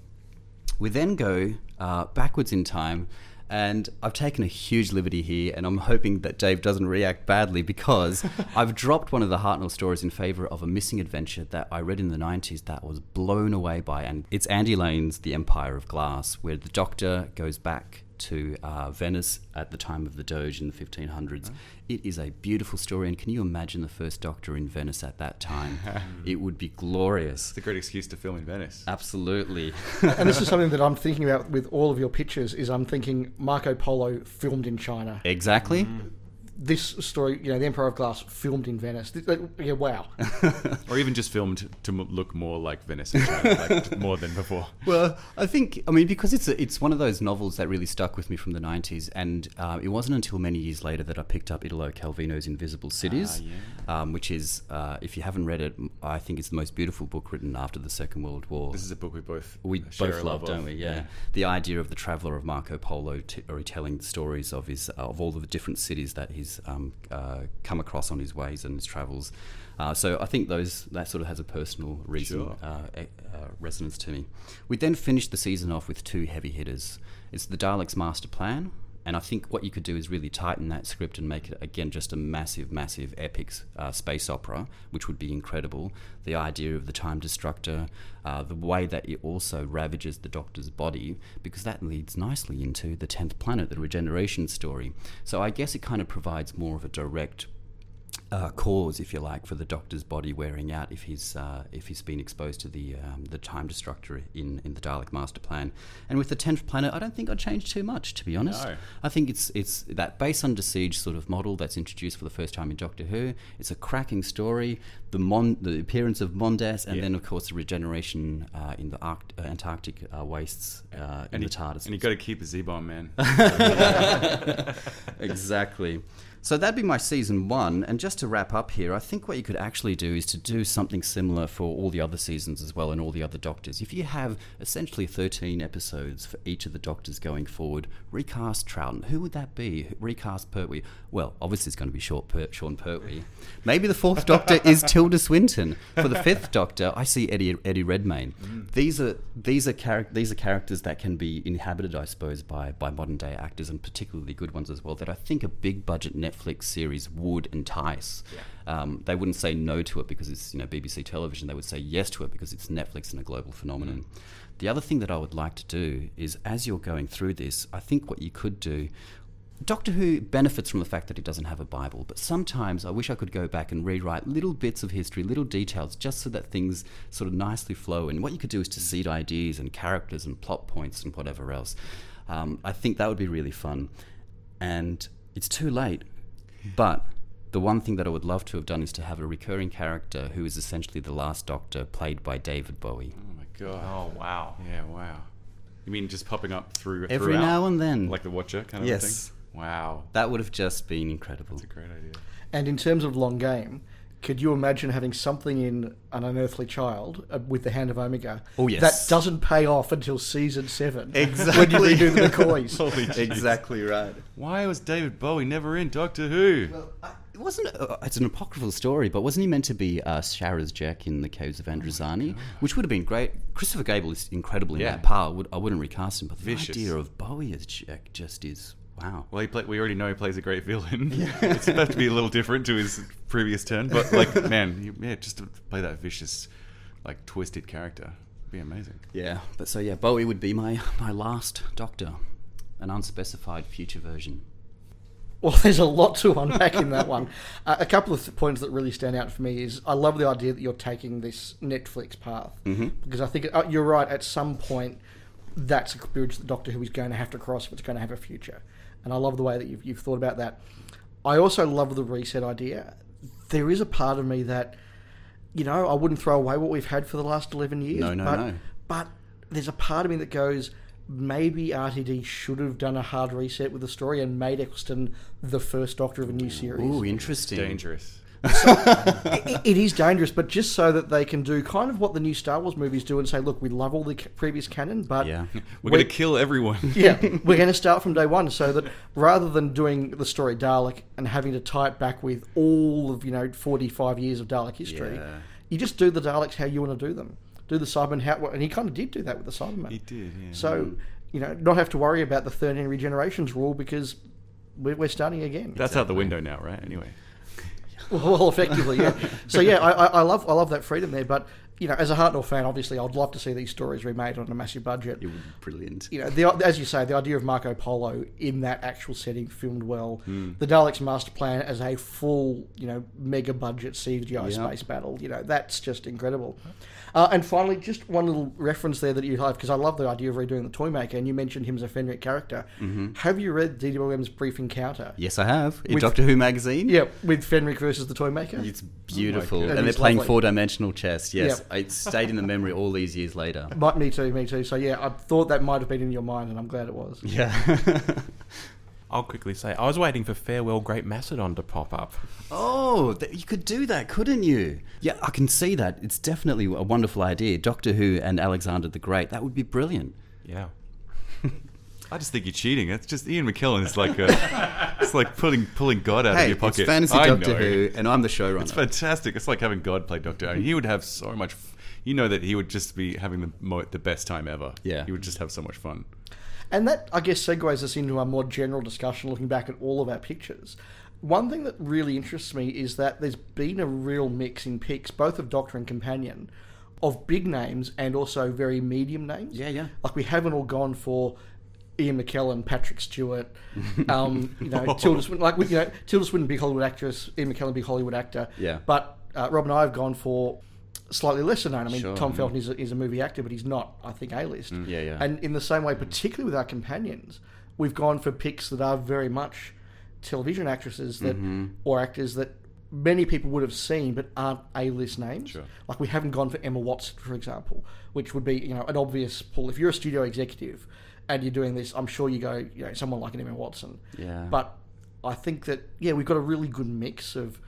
We then go uh, backwards in time, and I've taken a huge liberty here, and I'm hoping that Dave doesn't react badly because [LAUGHS] I've dropped one of the Hartnell stories in favour of a missing adventure that I read in the 90s that was blown away by, and it's Andy Lane's The Empire of Glass, where the Doctor goes back to uh, Venice at the time of the Doge in the 1500s. It is a beautiful story, and can you imagine the first Doctor in Venice at that time? [LAUGHS] it would be glorious. It's a great excuse to film in Venice. Absolutely. [LAUGHS] and this is something that I'm thinking about with all of your pictures. Is I'm thinking Marco Polo filmed in China. exactly. This story, you know, the Emperor of Glass filmed in Venice. Th- th- Yeah, wow. [LAUGHS] or even just filmed to m- look more like Venice, China, like [LAUGHS] more than before. Well, I think I mean because it's a, it's one of those novels that really stuck with me from the '90s, and uh, it wasn't until many years later that I picked up Italo Calvino's Invisible Cities, um, which is uh, if you haven't read it, I think it's the most beautiful book written after the Second World War. This is a book we both we share both love, don't we? Yeah. The idea of the traveller of Marco Polo t- retelling the stories of his of all of the different cities that he's um, uh, come across on his ways and his travels. Uh, so I think those that sort of has a personal reason Sure. uh, uh, resonance to me. We then finished the season off with two heavy hitters. It's the Daleks' Master Plan. And I think what you could do is really tighten that script and make it, again, just a massive, massive epic uh, space opera, which would be incredible. The idea of the Time Destructor, uh, the way that it also ravages the Doctor's body, because that leads nicely into the 10th planet, the regeneration story. So I guess it kind of provides more of a direct uh, cause, if you like, for the Doctor's body wearing out if he's uh, if he's been exposed to the um, the Time Destructor in, in the Dalek Master Plan. And with the tenth planet, I don't think I'd change too much, to be honest. No. I think it's it's that base under siege sort of model that's introduced for the first time in Doctor Who. It's a cracking story. The mon- the appearance of Mondas, and Yeah. then of course the regeneration uh, in the Arct- uh, Antarctic uh, wastes uh, in And the TARDIS. and you got to keep a Z-bomb, man. [LAUGHS] [LAUGHS] exactly. So that'd be my season one. And just to wrap up here, I think what you could actually do is to do something similar for all the other seasons as well and all the other Doctors. If you have essentially 13 episodes for each of the Doctors going forward, recast Troughton. Who would that be? Recast Pertwee. Well, obviously it's going to be short per- Sean Pertwee. Maybe the fourth [LAUGHS] Doctor is Tilda Swinton. For the fifth [LAUGHS] Doctor, I see Eddie Eddie Redmayne. Mm. These are these are charac- these are characters that can be inhabited, I suppose, by by modern day actors and particularly good ones as well. That I think a big budget Netflix series would entice. Um, they wouldn't say no to it because it's you know BBC television. They would say yes to it because it's Netflix and a global phenomenon. The other thing that I would like to do is, as you're going through this, I think what you could do Doctor Who benefits from the fact that he doesn't have a Bible, but sometimes I wish I could go back and rewrite little bits of history, little details, just so that things sort of nicely flow. And what you could do is to seed ideas and characters and plot points and whatever else. Um, I think that would be really fun. And it's too late, but the one thing that I would love to have done is to have a recurring character who is essentially the last Doctor, played by David Bowie. Oh my god. Oh wow. Yeah, wow. You mean just popping up through Every now and then. like the Watcher kind of Yes. thing? Wow. That would have just been incredible. That's a great idea. And in terms of long game, could you imagine having something in an unearthly child uh, with the hand of Omega Oh, yes. that doesn't pay off until season seven? [LAUGHS] Exactly. When you redo the [LAUGHS] McCoys. Holy. Exactly right. Why was David Bowie never in Doctor Who? Well, It wasn't. Uh, it's an apocryphal story, but wasn't he meant to be uh, Sharaz Jek in the Caves of Androzani, which would have been great. Christopher Gable is incredible in Yeah. that part. I, would, I wouldn't recast him, but the Vicious. idea of Bowie as Jek just is wow. Well, he play, we already know he plays a great villain. [LAUGHS] it's supposed to be a little different to his previous turn, but like, [LAUGHS] man, you, yeah, just to play that vicious, like twisted character, would be amazing. Yeah, but so yeah, Bowie would be my my last Doctor, an unspecified future version. Well, [LAUGHS] there's a lot to unpack in that one. Uh, a couple of th- points that really stand out for me is I love the idea that you're taking this Netflix path because I think uh, you're right. At some point, that's a bridge that Doctor Who is going to have to cross if it's going to have a future, and I love the way that you've, you've thought about that. I also love the reset idea. There is a part of me that, you know, I wouldn't throw away what we've had for the last eleven years. No, no, but, no. But there's a part of me that goes, maybe RTD should have done a hard reset with the story and made Eccleston the first Doctor of a new series. Ooh, interesting. Dangerous. [LAUGHS] It- it is dangerous, but just so that they can do kind of what the new Star Wars movies do and say, look, we love all the previous canon, but Yeah. [LAUGHS] [LAUGHS] We're going to kill everyone. yeah, we're going to start from day one, so that rather than doing the story Dalek and having to tie it back with all of you know forty five years of Dalek history, Yeah. you just do the Daleks how you want to do them. Do the Cybermen how, and he kind of did do that with the Cybermen. He did, yeah. So you know, not have to worry about the thirteen regenerations rule because we're, we're starting again. That's out the window now, right? Anyway. [LAUGHS] Well, effectively, yeah. So yeah, I, I love I love that freedom there. But you know, as a Hartnell fan, obviously, I'd love to see these stories remade on a massive budget. It would be brilliant. You know, the, as you say, the idea of Marco Polo in that actual setting, filmed well. Hmm. The Daleks' master plan as a full, you know, mega budget CGI Yeah. space battle. You know, that's just incredible. Uh, and finally, just one little reference there that you have because I love the idea of redoing the Toymaker, and you mentioned him as a Fenric character. Mm-hmm. Have you read DWM's brief encounter? Yes, I have. In With- Doctor Who magazine. Yeah, with Fenric versus the Toymaker. It's beautiful. goodness. and they're playing four dimensional chess. Yes. Yeah. It stayed in the memory all these years later. [LAUGHS] But me too, me too. So yeah, I thought that might have been in your mind, and I'm glad it was. Yeah. [LAUGHS] I'll quickly say I was waiting for Farewell Great Macedon to pop up. oh, th- you could do that, couldn't you? Yeah, I can see that. It's definitely a wonderful idea. Doctor Who and Alexander the Great. That would be brilliant. Yeah. [LAUGHS] I just think you're cheating. It's just Ian McKellen is like a, it's like pulling pulling God out of your pocket. it's fantasy I Doctor know. Who, and I'm the showrunner. It's fantastic. It's like having God play Doctor. Who. Mm-hmm. he would have so much. F- you know that he would just be having the mo- the best time ever. Yeah. he would just have so much fun. And that, I guess, segues us into a more general discussion looking back at all of our pictures. One thing that really interests me is that there's been a real mix in picks, both of Doctor and Companion, of big names and also very medium names. Yeah, yeah. Like we haven't all gone for Ian McKellen, Patrick Stewart, [LAUGHS] um, you know, Tilda Swinton, like you know, Tilda Swinton, big Hollywood actress, Ian McKellen, big Hollywood actor. Yeah. But uh, Rob and I have gone for slightly lesser known. I mean, Sure, Tom mm. Felton is a, is a movie actor, but he's not, I think, A-list. Yeah, yeah. And in the same way, particularly with our companions, we've gone for picks that are very much television actresses that Mm-hmm. or actors that many people would have seen but aren't A-list names. Sure. Like we haven't gone for Emma Watson, for example, which would be you know an obvious pull. If you're a studio executive and you're doing this, I'm sure you go you know someone like an Emma Watson. Yeah. But I think that yeah, we've got a really good mix of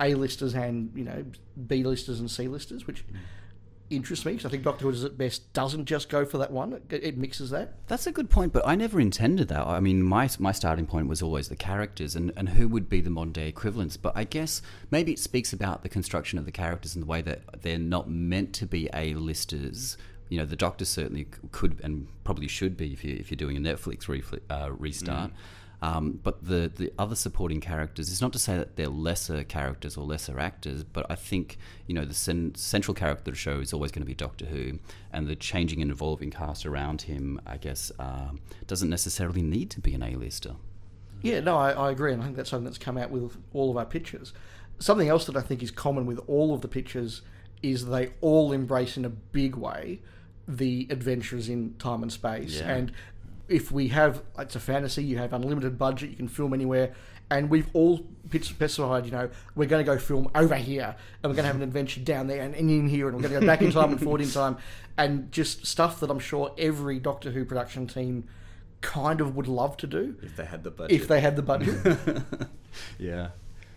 A-listers and you know B-listers and C-listers, which mm. interests me because I think Doctor Who at best doesn't just go for that one; it, it mixes that. That's a good point, but I never intended that. I mean, my my starting point was always the characters and, and who would be the modern day equivalents. But I guess maybe it speaks about the construction of the characters and the way that they're not meant to be A-listers. You know, the Doctor certainly could and probably should be if, you, if you're doing a Netflix refli- uh, restart. Um, but the, the other supporting characters, it's not to say that they're lesser characters or lesser actors, but I think, you know, the cen- central character of the show is always going to be Doctor Who, and the changing and evolving cast around him, I guess, uh, doesn't necessarily need to be an A-lister. Yeah, no, I, I agree, and I think that's something that's come out with all of our pictures. Something else that I think is common with all of the pictures is they all embrace in a big way the adventures in time and space. Yeah. And if we have, it's a fantasy, you have unlimited budget, you can film anywhere, and we've all specified, you know, we're going to go film over here, and we're going to have an adventure down there and, and in here, and we're going to go back in time and forward in time, and just stuff that I'm sure every Doctor Who production team kind of would love to do If they had the budget. if they had the budget. [LAUGHS] yeah.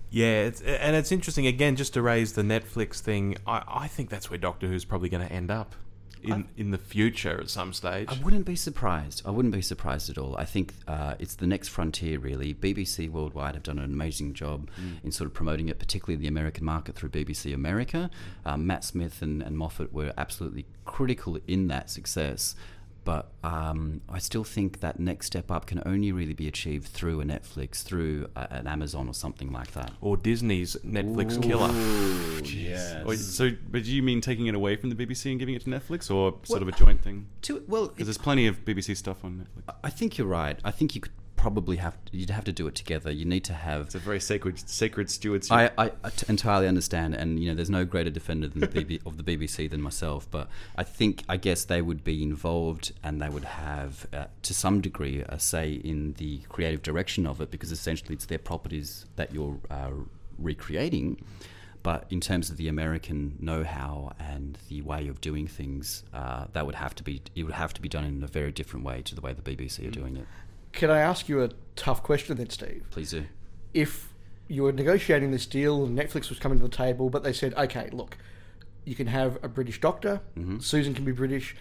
Yeah, it's, and it's interesting again just to raise the Netflix thing. I, I think that's where Doctor Who's probably going to end up in in the future at some stage. I wouldn't be surprised. I wouldn't be surprised at all. I think uh, it's the next frontier, really. BBC Worldwide have done an amazing job in sort of promoting it, particularly the American market through BBC America. Um, Matt Smith and, and Moffat were absolutely critical in that success. But um, I still think that next step up can only really be achieved through a Netflix, through a, an Amazon or something like that. or Disney's Netflix killer. yes. Or- so, but do you mean taking it away from the BBC and giving it to Netflix, or sort of a joint thing? To, well, Because there's plenty of BBC stuff on Netflix. I think you're right. I think you could probably have you'd have to do it together. You need to have It's a very sacred, sacred stewardship. I, I, I t- entirely understand, and you know, there's no greater defender than the BB, of the BBC than myself. But I think, I guess, they would be involved, and they would have, uh, to some degree, a say in the creative direction of it, because essentially it's their properties that you're uh, recreating. But in terms of the American know-how and the way of doing things, uh, that would have to be it would have to be done in a very different way to the way the BBC are doing it. Can I ask you a tough question then, Steve? Please do. If you were negotiating this deal and Netflix was coming to the table, but they said, okay, look, you can have a British doctor, mm-hmm. Susan can be British,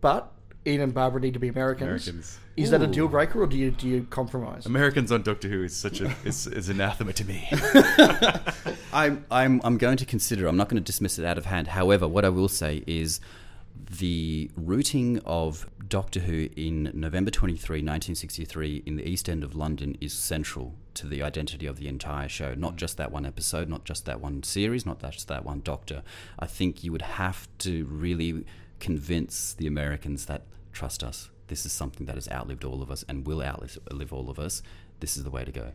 but Ian and Barbara need to be Americans. Americans. Is that a deal breaker, or do you do you compromise? Americans on Doctor Who is such a is, is anathema to me. [LAUGHS] I'm, I'm, I'm going to consider. I'm not going to dismiss it out of hand. However, what I will say is the routing of Doctor Who in November 23, 1963, in the East End of London is central to the identity of the entire show. Not just that one episode, not just that one series, not just that one Doctor. I think you would have to really convince the Americans that trust us. This is something that has outlived all of us and will outlive all of us. This is the way to go.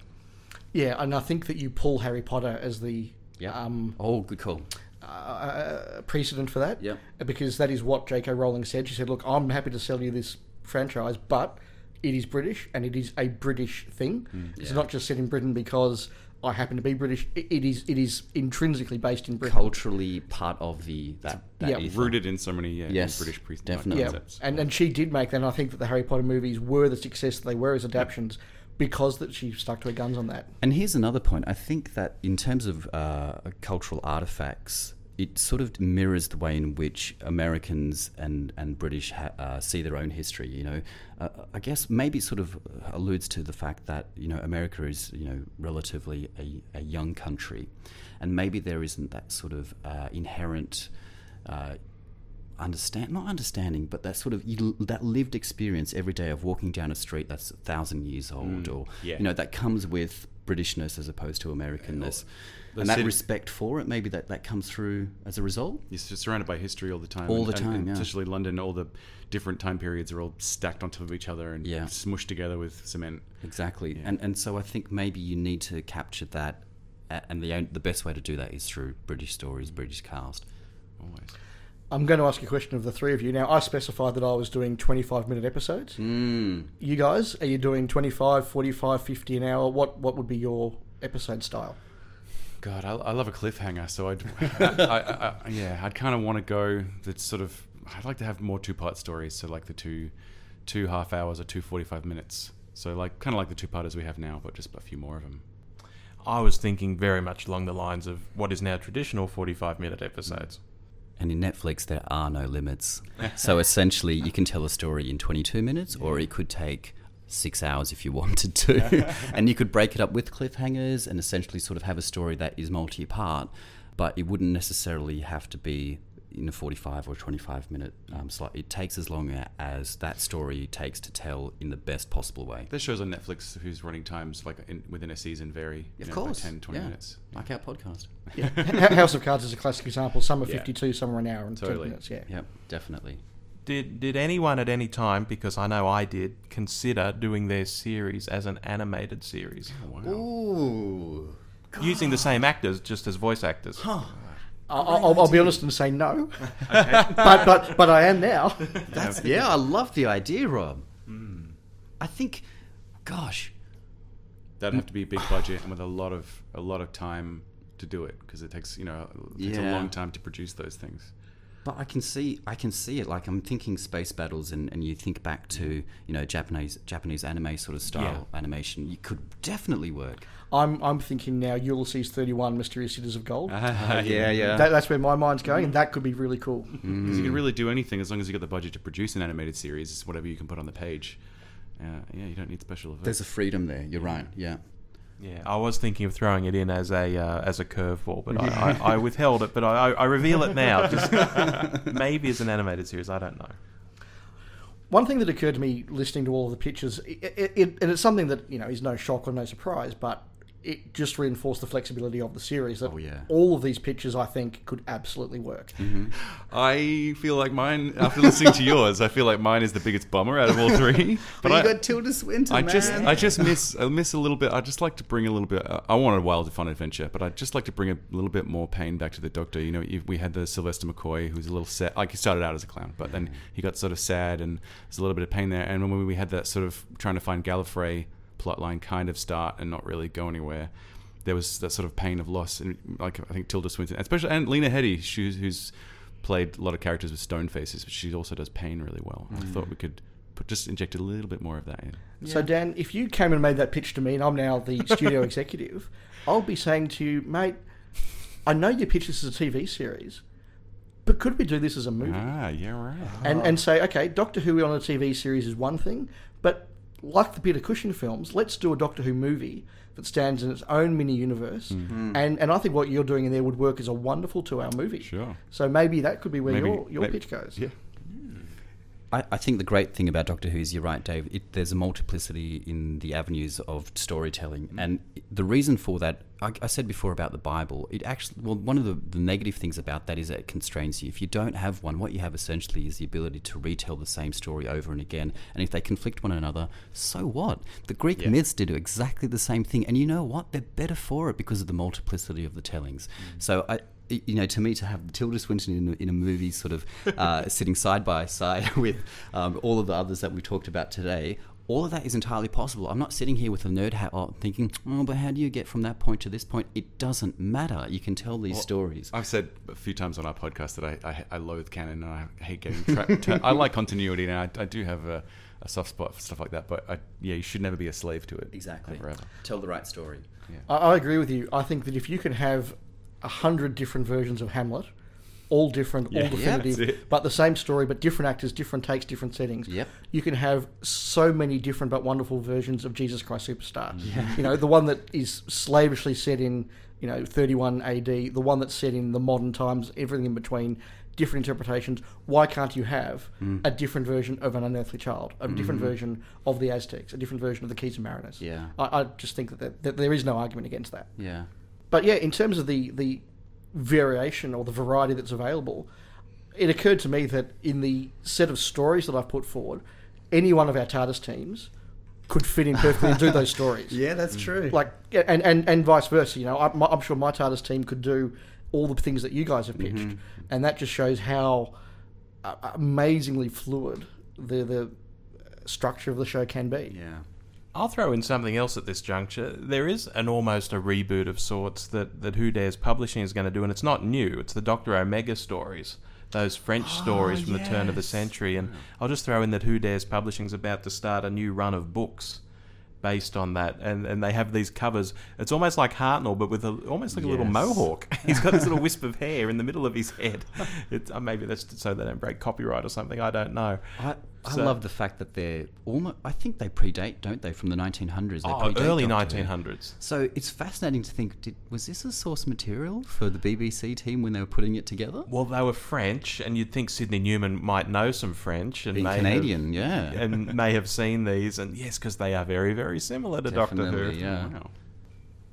Yeah, and I think that you pull Harry Potter as the Yeah. um, oh, good call. Uh, precedent for that. Yep. Because that is what J.K. Rowling said. She said, "Look, I'm happy to sell you this franchise, but it is British and it is a British thing. It's yeah. not just set in Britain because I happen to be British. It, it is it is intrinsically based in Britain. culturally part of the that, that Yeah. ether. Rooted in so many yeah, Yes, British pre- definitely. Yeah, concepts. and and she did make that. And I think that the Harry Potter movies were the success that they were as adaptations because that she stuck to her guns on that. And here's another point. I think that in terms of uh, cultural artifacts, it sort of mirrors the way in which Americans and and British ha- uh, see their own history. You know, uh, I guess maybe sort of alludes to the fact that you know America is you know relatively a, a young country, and maybe there isn't that sort of uh, inherent. Understand not understanding but that sort of you, that lived experience every day of walking down a street that's a thousand years mm, old or yeah. you know that comes with britishness as opposed to americanness and that respect for it maybe that that comes through as a result You're surrounded by history all the time. All and- the time, and yeah. Especially London, all the different time periods are all stacked on top of each other and Yeah. smushed together with cement. exactly and and so i think maybe you need to capture that and the the best way to do that is through british stories british cast Always. I'm going to ask a question of the three of you. Now, I specified that I was doing 25 minute episodes. mm. You guys, are you doing 25, 45, 50 an hour? What what would be your episode style? God, I, I love a cliffhanger. So I'd, [LAUGHS] I, I, I, yeah, I'd kind of want to go. That sort of. I'd like to have more two part stories. So like the two, two half hours or two 45 minutes. So like kind of like the two parters we have now, but just a few more of them. I was thinking very much along the lines of what is now traditional 45 minute episodes. And in Netflix, there are no limits. so essentially, you can tell a story in 22 minutes, or it could take six hours if you wanted to. [LAUGHS] and you could break it up with cliffhangers and essentially sort of have a story that is multi part, but it wouldn't necessarily have to be in a 45 or 25 minute um, slot. It takes as long as that story takes to tell in the best possible way. There's shows on Netflix whose running times like in, within a season vary. Of know, course. by 10, 20 yeah. minutes. Like our podcast. Yeah. House of Cards is a classic example. Some are Yeah. 52, some are an hour and 10 Totally. minutes. Yeah. Yep, definitely. Did, did anyone at any time, because I know I did, consider doing their series as an animated series? Ooh. Using the same actors just as voice actors. I- I'll, I'll be honest and say no, [LAUGHS] [LAUGHS] but but but I am now. [LAUGHS] That's yeah, I love the idea, Rob. Hmm. I think, gosh, That'd have to be a big budget and with a lot of a lot of time to do it because it takes you know it takes a long time to produce those things. but I can see, I can see it. Like I'm thinking space battles, and, and you think back to you know Japanese Japanese anime sort of style animation. You could definitely work. I'm I'm thinking now Ulysses 31, Mysterious Cities of Gold. yeah, yeah. That, that's where my mind's going, and that could be really cool. Because you can really do anything as long as you got the budget to produce an animated series. It's whatever you can put on the page. Uh, yeah, you don't need special effects. There's a freedom there. You're right. Yeah. Yeah, I was thinking of throwing it in as a uh, as a curveball, but I, [LAUGHS] I, I withheld it. But I, I, I reveal it now, just [LAUGHS] maybe as an animated series. I don't know. One thing that occurred to me listening to all of the pictures, it, it, it, and it's something that you know is no shock or no surprise, but it just reinforced the flexibility of the series. That Oh, yeah. all of these pictures, I think, could absolutely work. Mm-hmm. I feel like mine after listening to yours. I feel like mine is the biggest bummer out of all three. [LAUGHS] But, I, got Tilda Swinton. I just, I just miss, I miss a little bit. I just like to bring a little bit. I want a wild, fun adventure, but I would just like to bring a little bit more pain back to the Doctor. You know, we had the Sylvester McCoy, who's a little sad. Like he started out as a clown, but then he got sort of sad, and there's a little bit of pain there. And when we had that sort of trying to find Gallifrey plotline kind of start and not really go anywhere. There was that sort of pain of loss, and like I think Tilda Swinton, especially and Lena Headey, who's, who's played a lot of characters with stone faces, but she also does pain really well. I thought we could put just inject a little bit more of that in. So, Dan, if you came and made that pitch to me, and I'm now the studio [LAUGHS] executive, I'll be saying to you, mate, I know you pitched this as a TV series, but could we do this as a movie? Ah, yeah, right. and and say, okay, Doctor Who on a TV series is one thing, but like the Peter Cushing films, let's do a Doctor Who movie that stands in its own mini universe. Hmm. And and I think what you're doing in there would work as a wonderful two hour movie. Sure. So maybe that could be where Maybe- your your maybe- pitch goes. Yeah. I, I think the great thing about Doctor Who is you're right, Dave. It, there's a multiplicity in the avenues of storytelling, mm. and the reason for that, I, I said before about the Bible. It actually, well, one of the, the negative things about that is that it constrains you. If you don't have one, what you have essentially is the ability to retell the same story over and again. And if they conflict one another, so what? The Greek myths did exactly the same thing, and you know what? They're better for it because of the multiplicity of the tellings. Mm. So I, you know, to me, to have Tilda Swinton in, a- in a movie, sort of uh, [LAUGHS] sitting side by side [LAUGHS] with um, all of the others that we talked about today, all of that is entirely possible. I'm not sitting here with a nerd hat on, thinking, "Oh, but how do you get from that point to this point?" It doesn't matter. You can tell these stories. I've said a few times on our podcast that I, I, I loathe canon and I hate getting trapped. [LAUGHS] I like continuity and I, I do have a, a soft spot for stuff like that. But I, yeah, you should never be a slave to it. Exactly. Forever. Tell the right story. I, I agree with you. I think that if you can have a hundred different versions of Hamlet, all different, all Yeah, yeah, definitive, it. but the same story, but different actors, different takes, different settings. Yep. You can have so many different but wonderful versions of Jesus Christ Superstar. [LAUGHS] You know, the one that is slavishly set in, you know, 31 AD, the one that's set in the modern times, everything in between, different interpretations. Why can't you have Mm. a different version of an unearthly child, a different version of the Aztecs, a different version of the Keys of Marinus? Yeah. I, I just think that, there- that there is no argument against that. Yeah. But yeah, in terms of the the variation or the variety that's available, it occurred to me that in the set of stories that I've put forward, any one of our TARDIS teams could fit in perfectly and do those [LAUGHS] stories. Yeah, that's true. Like and, and, and vice versa. You know, I'm, I'm sure my TARDIS team could do all the things that you guys have pitched, and that just shows how uh, amazingly fluid the the structure of the show can be. yeah. I'll throw in something else at this juncture. There is an almost a reboot of sorts that, that Who Dares Publishing is going to do, and it's not new. It's the Doctor Omega stories, those French stories from the turn of the century. And I'll just throw in that Who Dares Publishing is about to start a new run of books based on that, and, and they have these covers. It's almost like Hartnell, but with a, almost like a little mohawk. [LAUGHS] He's got this little [LAUGHS] wisp of hair in the middle of his head. It's, uh, maybe that's so they don't break copyright or something. I don't know. I, I love the fact that they're almost. I think they predate, don't they, from the 1900s? They Oh, early Doctor Who. 1900s. So it's fascinating to think: did, was this a source material for the BBC team when they were putting it together? Well, they were French, and you'd think Sydney Newman might know some French and may Canadian, have, yeah. and may have seen these. And yes, because they are very, very similar to Doctor Who. Yeah. Wow.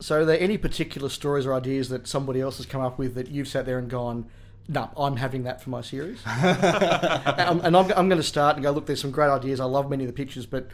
So, are there any particular stories or ideas that somebody else has come up with that you've sat there and gone, no, I'm having that for my series? [LAUGHS] and and I'm, I'm going to start and go, look, there's some great ideas. I love many of the pictures, but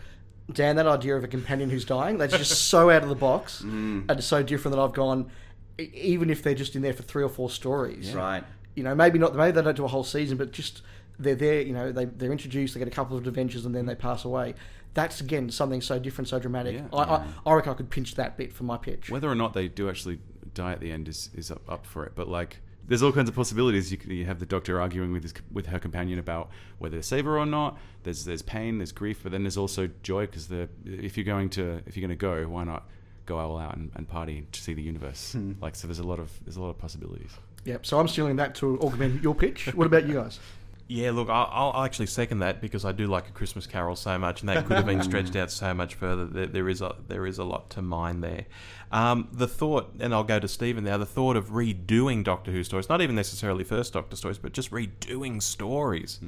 Dan, that idea of a companion who's dying, that's just so out of the box [LAUGHS] mm. and so different that I've gone, e- even if they're just in there for three or four stories. Right. You know, maybe not, maybe they don't do a whole season, but just they're there, you know, they, they're introduced, they get a couple of adventures and then they pass away. That's, again, something so different, so dramatic. Yeah. I, I, I reckon I could pinch that bit for my pitch. Whether or not they do actually die at the end is, is up, up for it. But like, there's all kinds of possibilities. You, you have the doctor arguing with his with her companion about whether to save her or not. There's there's pain, there's grief, but then there's also joy because the if you're going to if you're going to go, why not go all out and, and party to see the universe? Hmm. Like, so there's a lot of there's a lot of possibilities. Yep. So I'm stealing that to augment your pitch. What about you guys? Yeah, look, I'll, I'll actually second that because I do like a Christmas Carol so much, and that could have been [LAUGHS] stretched out so much further. There, there is a there is a lot to mine there. Um, the thought, and I'll go to Steven now. The thought of redoing Doctor Who stories, not even necessarily first Doctor stories, but just redoing stories.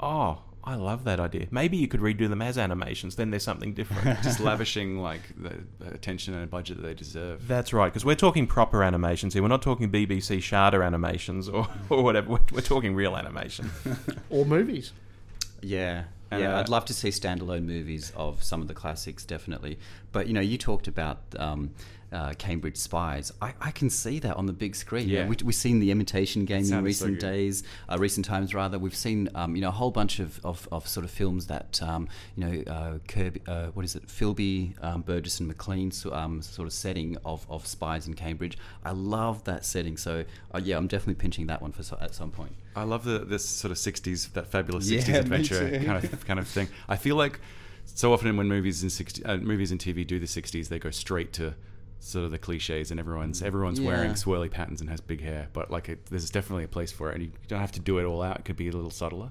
Oh, I love that idea. Maybe you could redo them as animations. Then there's something different. [LAUGHS] Just lavishing like the, the attention and budget that they deserve. That's right, because we're talking proper animations here. We're not talking BBC Sharda animations or, [LAUGHS] or whatever. We're, we're talking real animation. [LAUGHS] Or movies? Yeah. And, yeah, uh, I'd love to see standalone movies of some of the classics, definitely. But you know, you talked about um, uh, Cambridge Spies. I, I can see that on the big screen. You know, Yeah. we, we've seen the Imitation Game in sounded so recent days, uh, recent times rather. We've seen um, you know a whole bunch of, of, of sort of films that um, you know uh, Kirby, uh, what is it, Philby, um, Burgess and Maclean so- um, sort of setting of, of spies in Cambridge. I love that setting. So uh, yeah, I'm definitely pinching that one for so, at some point. I love the this sort of '60s, that fabulous '60s me adventure kind of [LAUGHS] kind of thing. I feel like so often when movies in 60, uh, movies and TV do the '60s, they go straight to sort of the cliches, and everyone's mm. everyone's wearing swirly patterns and has big hair. But like, it, there's definitely a place for it, and you don't have to do it all out. It could be a little subtler.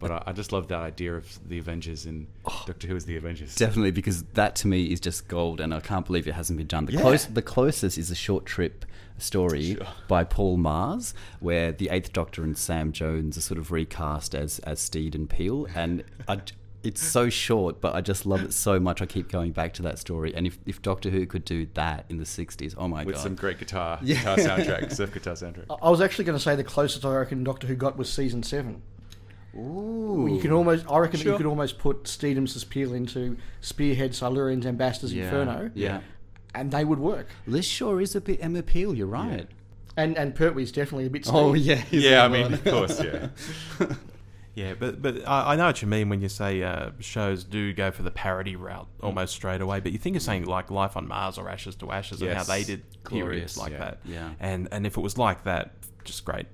But I, I just love that idea of the Avengers in Oh. Doctor Who as the Avengers. Definitely, because that to me is just gold, and I can't believe it hasn't been done. The Yeah. close, the closest is a short trip story Sure. by Paul Magrs, where the Eighth Doctor and Sam Jones are sort of recast as as Steed and Peel, and [LAUGHS] I, it's so short, but I just love it so much. I keep going back to that story, and if, if Doctor Who could do that in the '60s, oh my with god! With some great guitar, guitar soundtrack, surf guitar soundtrack. I [LAUGHS] I was actually going to say the closest I reckon Doctor Who got was season seven. Ooh, You can almost, I reckon, that Sure. you could almost put Steedham's Peel into Spearhead, Silurians, Ambassadors, yeah, Inferno, yeah. and they would work. Liz Shaw is a bit Emma Peel. You're right. And and Pertwee's definitely a bit. Oh yeah, yeah, I mean, of course, yeah. [LAUGHS] Yeah, but but I, I know what you mean when you say uh, shows do go for the parody route almost straight away. But you think of something like Life on Mars or Ashes to Ashes and how they did periods like yeah, that. yeah. And and if it was like that, just great.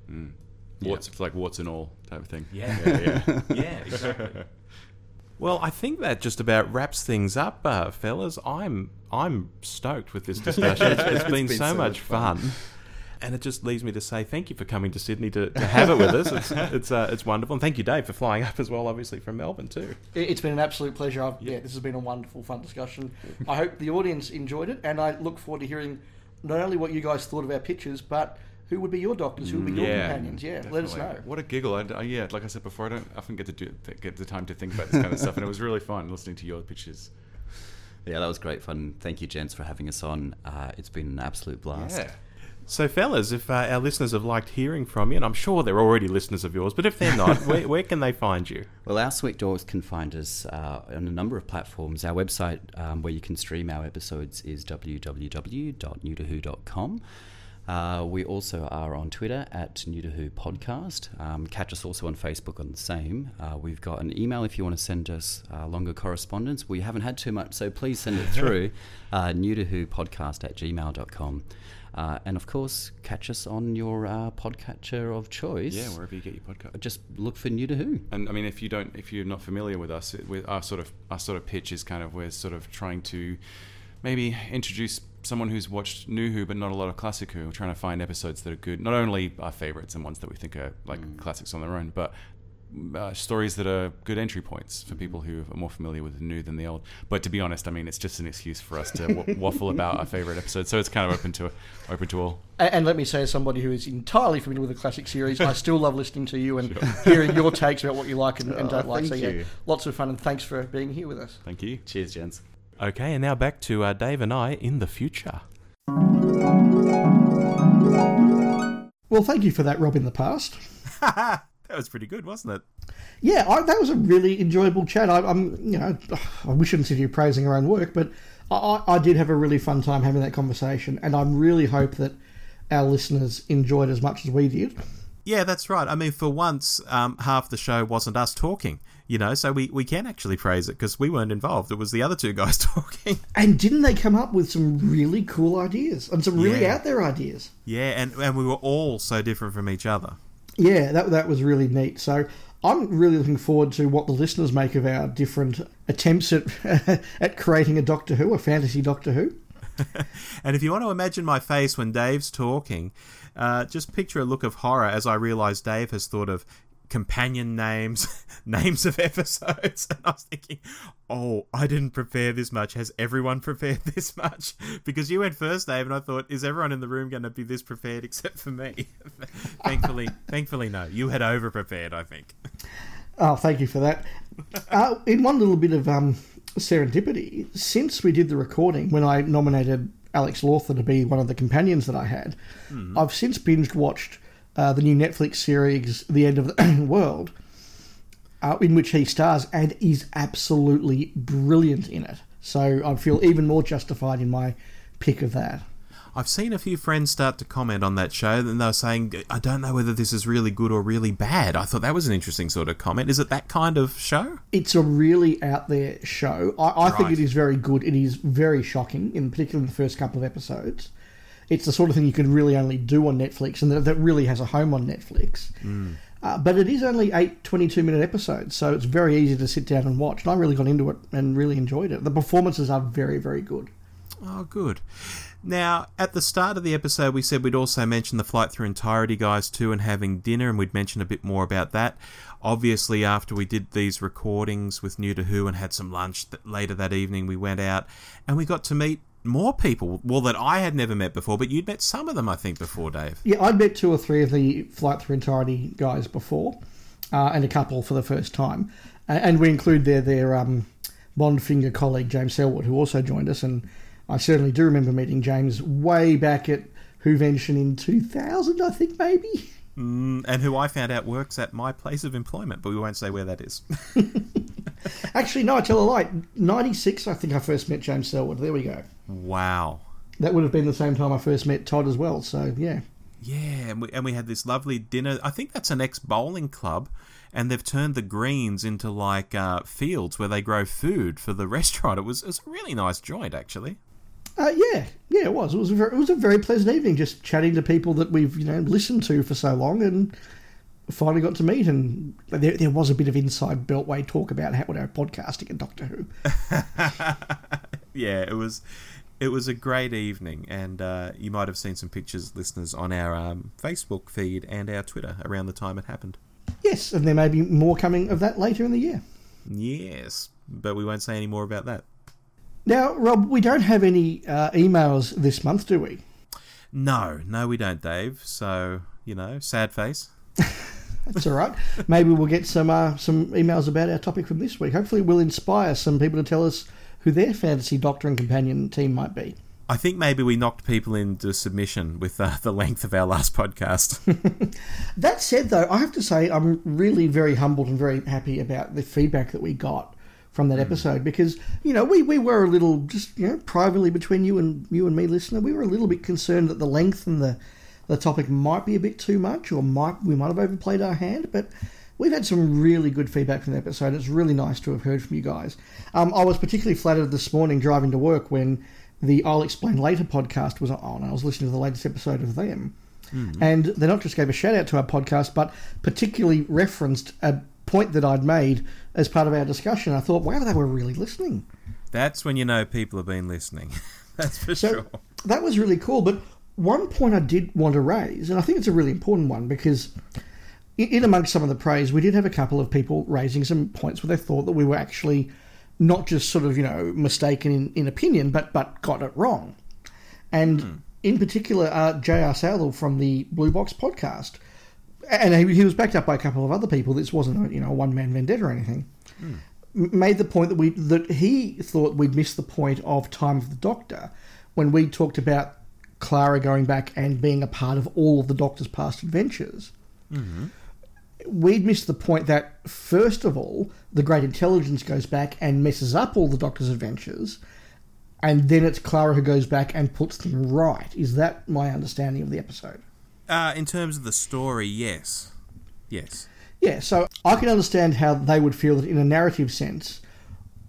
What's it's like warts and all type of thing. Yeah. yeah, yeah. [LAUGHS] yeah, exactly. Well, I think that just about wraps things up, uh, fellas. I'm I'm stoked with this discussion. [LAUGHS] It's, it's been, been so, so much much fun. And it just leaves me to say thank you for coming to Sydney to, to have it with us. It's [LAUGHS] it's, uh, it's wonderful, and thank you, Dave, for flying up as well, obviously from Melbourne too. It- It's been an absolute pleasure. I've, yeah, this has been a wonderful, fun discussion. I hope the audience enjoyed it, and I look forward to hearing not only what you guys thought of our pictures, but who would be your doctors, who would be your Yeah, companions. Yeah, let us know. What a giggle! I, I- yeah, like I said before, I don't often get to do th- get the time to think about this kind of stuff, and it was really fun listening to your pitches. Yeah, that was great fun. Thank you, gents, for having us on. Uh, it's been an absolute blast. Yeah, So, fellas, if uh, our listeners have liked hearing from you, and I'm sure they're already listeners of yours, but if they're not, [LAUGHS] where, where can they find you? Well, our sweet doors can find us uh, on a number of platforms. Our website, um, where you can stream our episodes, is www.newtowho.com. Uh, we also are on Twitter at New to Who Podcast. Um, catch us also on Facebook on the same. Uh, we've got an email if you want to send us uh, longer correspondence. We haven't had too much, so please send it through. [LAUGHS] uh, new to Who Podcast at gmail.com. Uh, and of course, catch us on your uh, podcatcher of choice. Yeah, wherever you get your podcast. Just look for New to Who. And I mean, if you don't, if you're not familiar with us, it, with our sort of our sort of pitch is kind of we're sort of trying to maybe introduce someone who's watched New Who but not a lot of classic Who. We're trying to find episodes that are good, not only our favorites and ones that we think are like classics on their own, but uh, stories that are good entry points for people who are more familiar with the new than the old. But to be honest, I mean, it's just an excuse for us to [LAUGHS] w- waffle about our favorite episodes. So it's kind of open to open to all. And, and let me say, as somebody who is entirely familiar with the classic series, I still love listening to you and [LAUGHS] hearing your takes about what you like and, and don't like. So thank yeah, you. lots of fun and thanks for being here with us. Thank you. Cheers, gents. Okay, and now back to uh, Dave and I in the future. Well, thank you for that, Rob. In the past. [LAUGHS] that was pretty good, wasn't it? Yeah, I, that was a really enjoyable chat. I, I'm, you know, we shouldn't sit here praising our own work, but I, I I did have a really fun time having that conversation, and I really hope that our listeners enjoyed as much as we did. Yeah, that's right. I mean, for once, um, half the show wasn't us talking, you know, so we, we can actually praise it because we weren't involved. It was the other two guys [LAUGHS] talking. And didn't they come up with some really cool ideas and some really Yeah. out there ideas? yeah, and, and we were all so different from each other. Yeah, that that was really neat. So I'm really looking forward to what the listeners make of our different attempts at [LAUGHS] at creating a Doctor Who, a fantasy Doctor Who. [LAUGHS] And if you want to imagine my face when Dave's talking, uh, just picture a look of horror as I realise Dave has thought of companion names, [LAUGHS] names of episodes, [LAUGHS] and I was thinking, oh, I didn't prepare this much. Has everyone [LAUGHS] prepared this much? Because you went first, Dave, and I thought, is everyone in the room going to be this prepared except for me? thankfully, thankfully, no. You had over prepared, I think. Oh, thank you for that. Uh, in one little bit of um, serendipity, since we did the recording, when I nominated Alex Lawther to be one of the companions that I had, I've since binged watched uh, the new Netflix series, The End of the [CLEARS THROAT] World, uh, in which he stars and is absolutely brilliant in it. So I feel even more justified in my pick of that. I've seen a few friends start to comment on that show, and they were saying, I don't know whether this is really good or really bad. I thought that was an interesting sort of comment. Is it that kind of show? It's a really out there show. I, I think it is very good. It is very shocking, in particular in the first couple of episodes. It's the sort of thing you can really only do on Netflix, and that, that really has a home on Netflix. Uh, but it is only eight 22 minute episodes, so it's very easy to sit down and watch. And I really got into it and really enjoyed it. The performances are very, very good. Oh, good. Now, at the start of the episode, we said we'd also mention the Flight Through Entirety guys too and having dinner, and we'd mention a bit more about that. Obviously, after we did these recordings with New to Who and had some lunch th- later that evening, we went out and we got to meet more people. Well, that I had never met before, but you'd met some of them, I think, before, Dave. Yeah, I'd met two or three of the Flight Through Entirety guys before, uh, and a couple for the first time. And we include their their um, Bond finger colleague James Selwood, who also joined us. And I certainly do remember meeting James way back at Whovention in 2000, I think maybe. Mm, and who I found out works at my place of employment, but we won't say where that is. [LAUGHS] [LAUGHS] Actually, no, I tell a lie. 96, I think I first met James Selwood. There we go. wow. That would have been the same time I first met Todd as well. So, yeah. Yeah, and we, and we had this lovely dinner. I think that's an ex bowling club, and they've turned the greens into like uh, fields where they grow food for the [LAUGHS] restaurant. It was, it was a really nice joint, actually. Uh, yeah, yeah, it was. It was a very, it was a very pleasant evening, just chatting to people that we've you know listened to for so long, and finally got to meet. And there, there was a bit of inside Beltway talk about how our podcasting and Doctor Who. [LAUGHS] Yeah, it was. It was a great evening, and uh, you might have seen some pictures, listeners, on our um, Facebook feed and our Twitter around the time it happened. Yes, and there may be more coming of that later in the year. Yes, but we won't say any more about that. Now, Rob, we don't have any uh, emails this month, do we? No, no, we don't, Dave. So you know, sad face. [LAUGHS] That's all right. Maybe we'll get some uh, some emails about our topic from this week. Hopefully, we'll inspire some people to tell us who their fantasy doctor and companion team might be. I think maybe we knocked people into submission with uh, the length of our last podcast. [LAUGHS] [LAUGHS] That said, though, I have to say I'm really very humbled and very happy about the feedback that we got from that episode because you know we, we were a little just you know privately between you and you and me listener we were a little bit concerned that the length and the the topic might be a bit too much or might we might have overplayed our hand but we've had some really good feedback from the episode it's really nice to have heard from you guys um, I was particularly flattered this morning driving to work when the I'll explain later podcast was on and I was listening to the latest episode of them and they not just gave a shout out to our podcast, but particularly referenced a point that I'd made as part of our discussion. I thought, wow, they were really listening. That's when you know people have been listening. [LAUGHS] That's for So sure. that was really cool. But one point I did want to raise, and I think it's a really important one because in, amongst some of the praise, we did have a couple of people raising some points where they thought that we were actually not just sort of, you know, mistaken in, in opinion, but, but got it wrong. And in particular, uh, J.R. Southall from the Blue Box podcast. And he, he was backed up by a couple of other people. This wasn't, a, you know, a one man vendetta or anything. M- Made the point that we that he thought we'd missed the point of Time of the Doctor when we talked about Clara going back and being a part of all of the Doctor's past adventures. We'd missed the point that first of all, the Great Intelligence goes back and messes up all the Doctor's adventures, and then it's Clara who goes back and puts them right. Is that my understanding of the episode? Uh, in terms of the story, yes. Yes. Yeah, so I can understand how they would feel that in a narrative sense,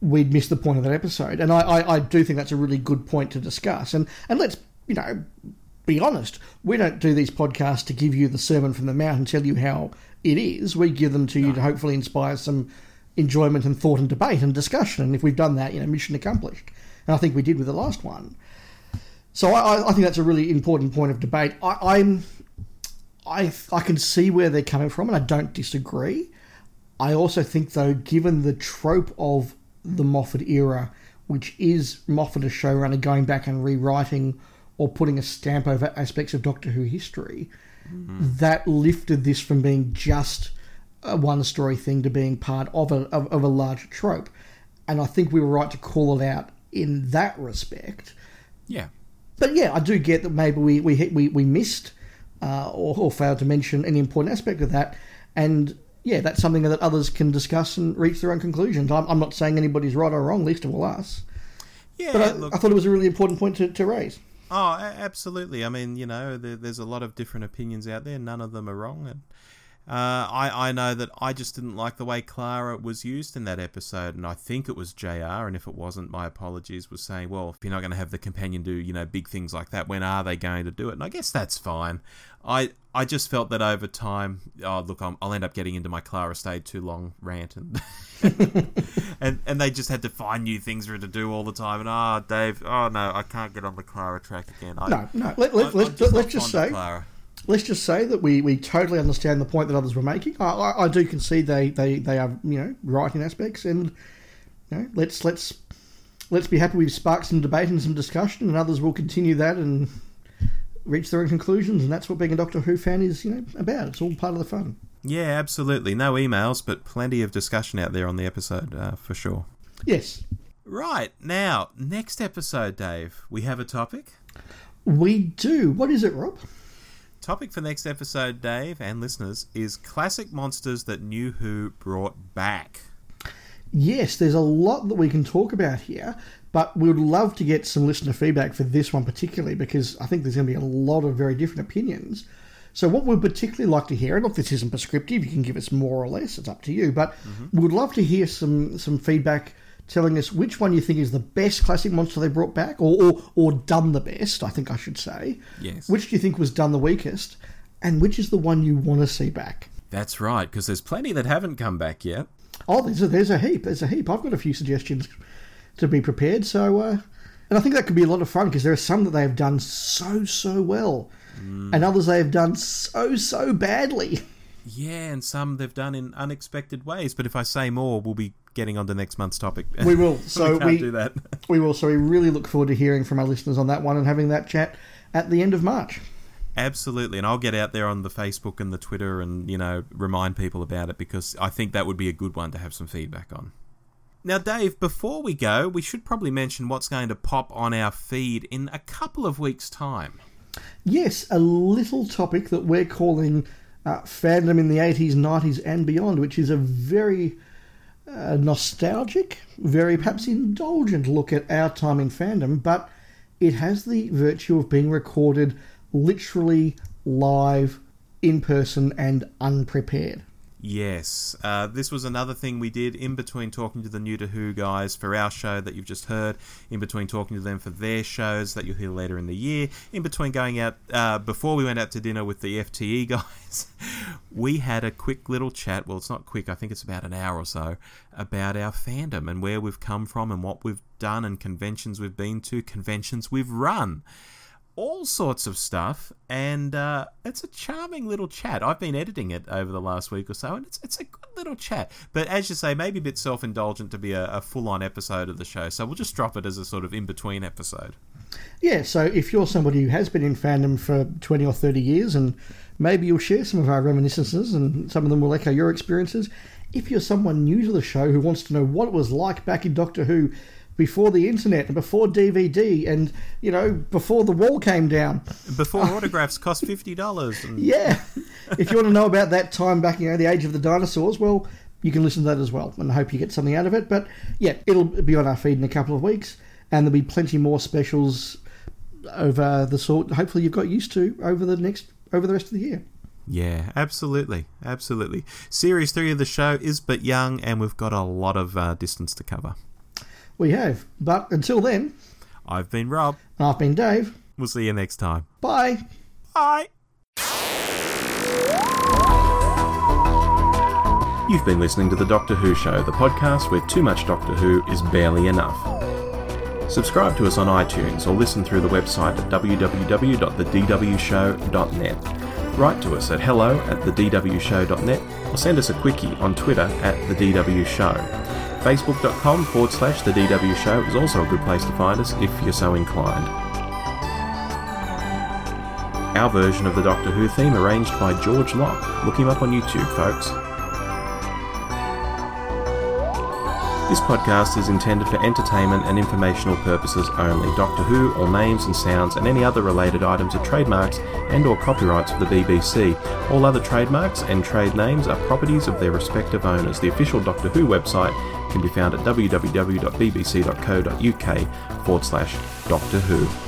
we'd missed the point of that episode. And I, I, I do think that's a really good point to discuss. And, and let's, you know, be honest, we don't do these podcasts to give you the sermon from the mount and tell you how it is. We give them to you to hopefully inspire some enjoyment and thought and debate and discussion. And if we've done that, you know, mission accomplished. And I think we did with the last one. So I, I think that's a really important point of debate. I, I'm I I can see where they're coming from, and I don't disagree. I also think, though, given the trope of the Moffat era, which is Moffat as showrunner going back and rewriting or putting a stamp over aspects of Doctor Who history, that lifted this from being just a one-story thing to being part of a of, of a larger trope. And I think we were right to call it out in that respect Yeah. but yeah, I do get that maybe we we hit- we, we missed uh, or, or failed to mention an important aspect of that, and yeah, that's something that others can discuss and reach their own conclusions. I'm, I'm not saying anybody's right or wrong, least of all us, Yeah, but I, look, I thought it was a really important point to, to raise. Oh, absolutely. I mean, you know, there, there's a lot of different opinions out there. None of them are wrong. And uh, I, I know that I just didn't like the way Clara was used in that episode, and I think it was JR. And if it wasn't, my apologies. Was saying, well, if you're not going to have the companion do, you know, big things like that, when are they going to do it? And I guess that's fine. I I just felt that over time, oh look, I'm, I'll end up getting into my Clara stayed too long rant, and [LAUGHS] and and they just had to find new things for it to do all the time. And ah, Dave, oh no, I can't get on the Clara track again. I, No, no. Let, let, I'm- let's let's just say Clara. let's just say that we, we totally understand the point that others were making. I, I, I do concede they, they, they are you know right in aspects, and you know let's let's let's be happy we've sparked some debate and some discussion, and others will continue that and reach their own conclusions. And that's what being a Doctor Who fan is you know about. It's all part of the fun. Yeah, absolutely. No emails, but plenty of discussion out there on the episode uh, for sure. Yes, Right now, next episode, Dave, we have a topic. we do. What is it, Rob? Topic for next episode, Dave and listeners, is classic monsters that New Who brought back. Yes, there's a lot that we can talk about here, but we would love to get some listener feedback for this one particularly because I think there's going to be a lot of very different opinions. So, what we'd particularly like to hear, and look, this isn't prescriptive, you can give us more or less, it's up to you, but mm-hmm. we would love to hear some, some feedback telling us which one you think is the best classic monster they brought back, or, or, or done the best, I think I should say. Yes. Which do you think was done the weakest, and which is the one you want to see back? That's right, because there's plenty that haven't come back yet. Oh, there's a, there's a heap. There's a heap. I've got a few suggestions to be prepared. So, uh, and I think that could be a lot of fun because there are some that they have done so so well, and others they have done so so badly. Yeah, and some they've done in unexpected ways. But if I say more, we'll be getting on to next month's topic. We will. [LAUGHS] So we can't we do that. [LAUGHS] we will. So we really look forward to hearing from our listeners on that one and having that chat at the end of March. Absolutely, and I'll get out there on the Facebook and the Twitter and you know remind people about it because I think that would be a good one to have some feedback on. Now, Dave, before we go, we should probably mention what's going to pop on our feed in a couple of weeks' time. Yes, a little topic that we're calling uh, fandom in the 80s, 90s, and beyond, which is a very uh, nostalgic, very perhaps indulgent look at our time in fandom, but it has the virtue of being recorded literally live, in person, and unprepared. Yes, uh, this was another thing we did in between talking to the New to Who guys for our show that you've just heard, in between talking to them for their shows that you'll hear later in the year, in between going out, uh, before we went out to dinner with the FTE [LAUGHS] guys, we had a quick little chat. Well, it's not quick, I think it's about an hour or so, about our fandom and where we've come from and what we've done and conventions we've been to, conventions we've run all sorts of stuff, and uh, it's a charming little chat. I've been editing it over the last week or so, and it's it's a good little chat. But as you say, maybe a bit self indulgent to be a, a full on episode of the show, so we'll just drop it as a sort of in between episode. Yeah, so if you're somebody who has been in fandom for 20 or 30 years, and maybe you'll share some of our reminiscences, and some of them will echo your experiences. If you're someone new to the show who wants to know what it was like back in Doctor Who before the internet and before DVD and you know before the wall came down. Before [LAUGHS] autographs cost fifty dollars. And... Yeah, if you want to know about that time back, you know, the age of the dinosaurs, well, you can listen to that as well, and hope you get something out of it. But yeah, it'll be on our feed in a couple of weeks, and there'll be plenty more specials over the sort. Hopefully, you've got used to over the next over the rest of the year. Yeah, absolutely, absolutely. Series three of the show is but young, and we've got a lot of uh, distance to cover. We have. But until then, I've been Rob. And I've been Dave. We'll see you next time. Bye. Bye. You've been listening to The Doctor Who Show, the podcast where too much Doctor Who is barely enough. Subscribe to us on iTunes or listen through the website at www.thedwshow.net. Write to us at hello at thedwshow.net or send us a quickie on Twitter at the DW Show. Facebook.com forward slash The DW Show is also a good place to find us if you're so inclined. Our version of the Doctor Who theme arranged by George Locke. Look him up on YouTube, folks. This podcast is intended for entertainment and informational purposes only. Doctor Who, all names and sounds, and any other related items are trademarks and or copyrights of the BBC. All other trademarks and trade names are properties of their respective owners. The official Doctor Who website can be found at www.bbc.co.uk forward slash Doctor Who.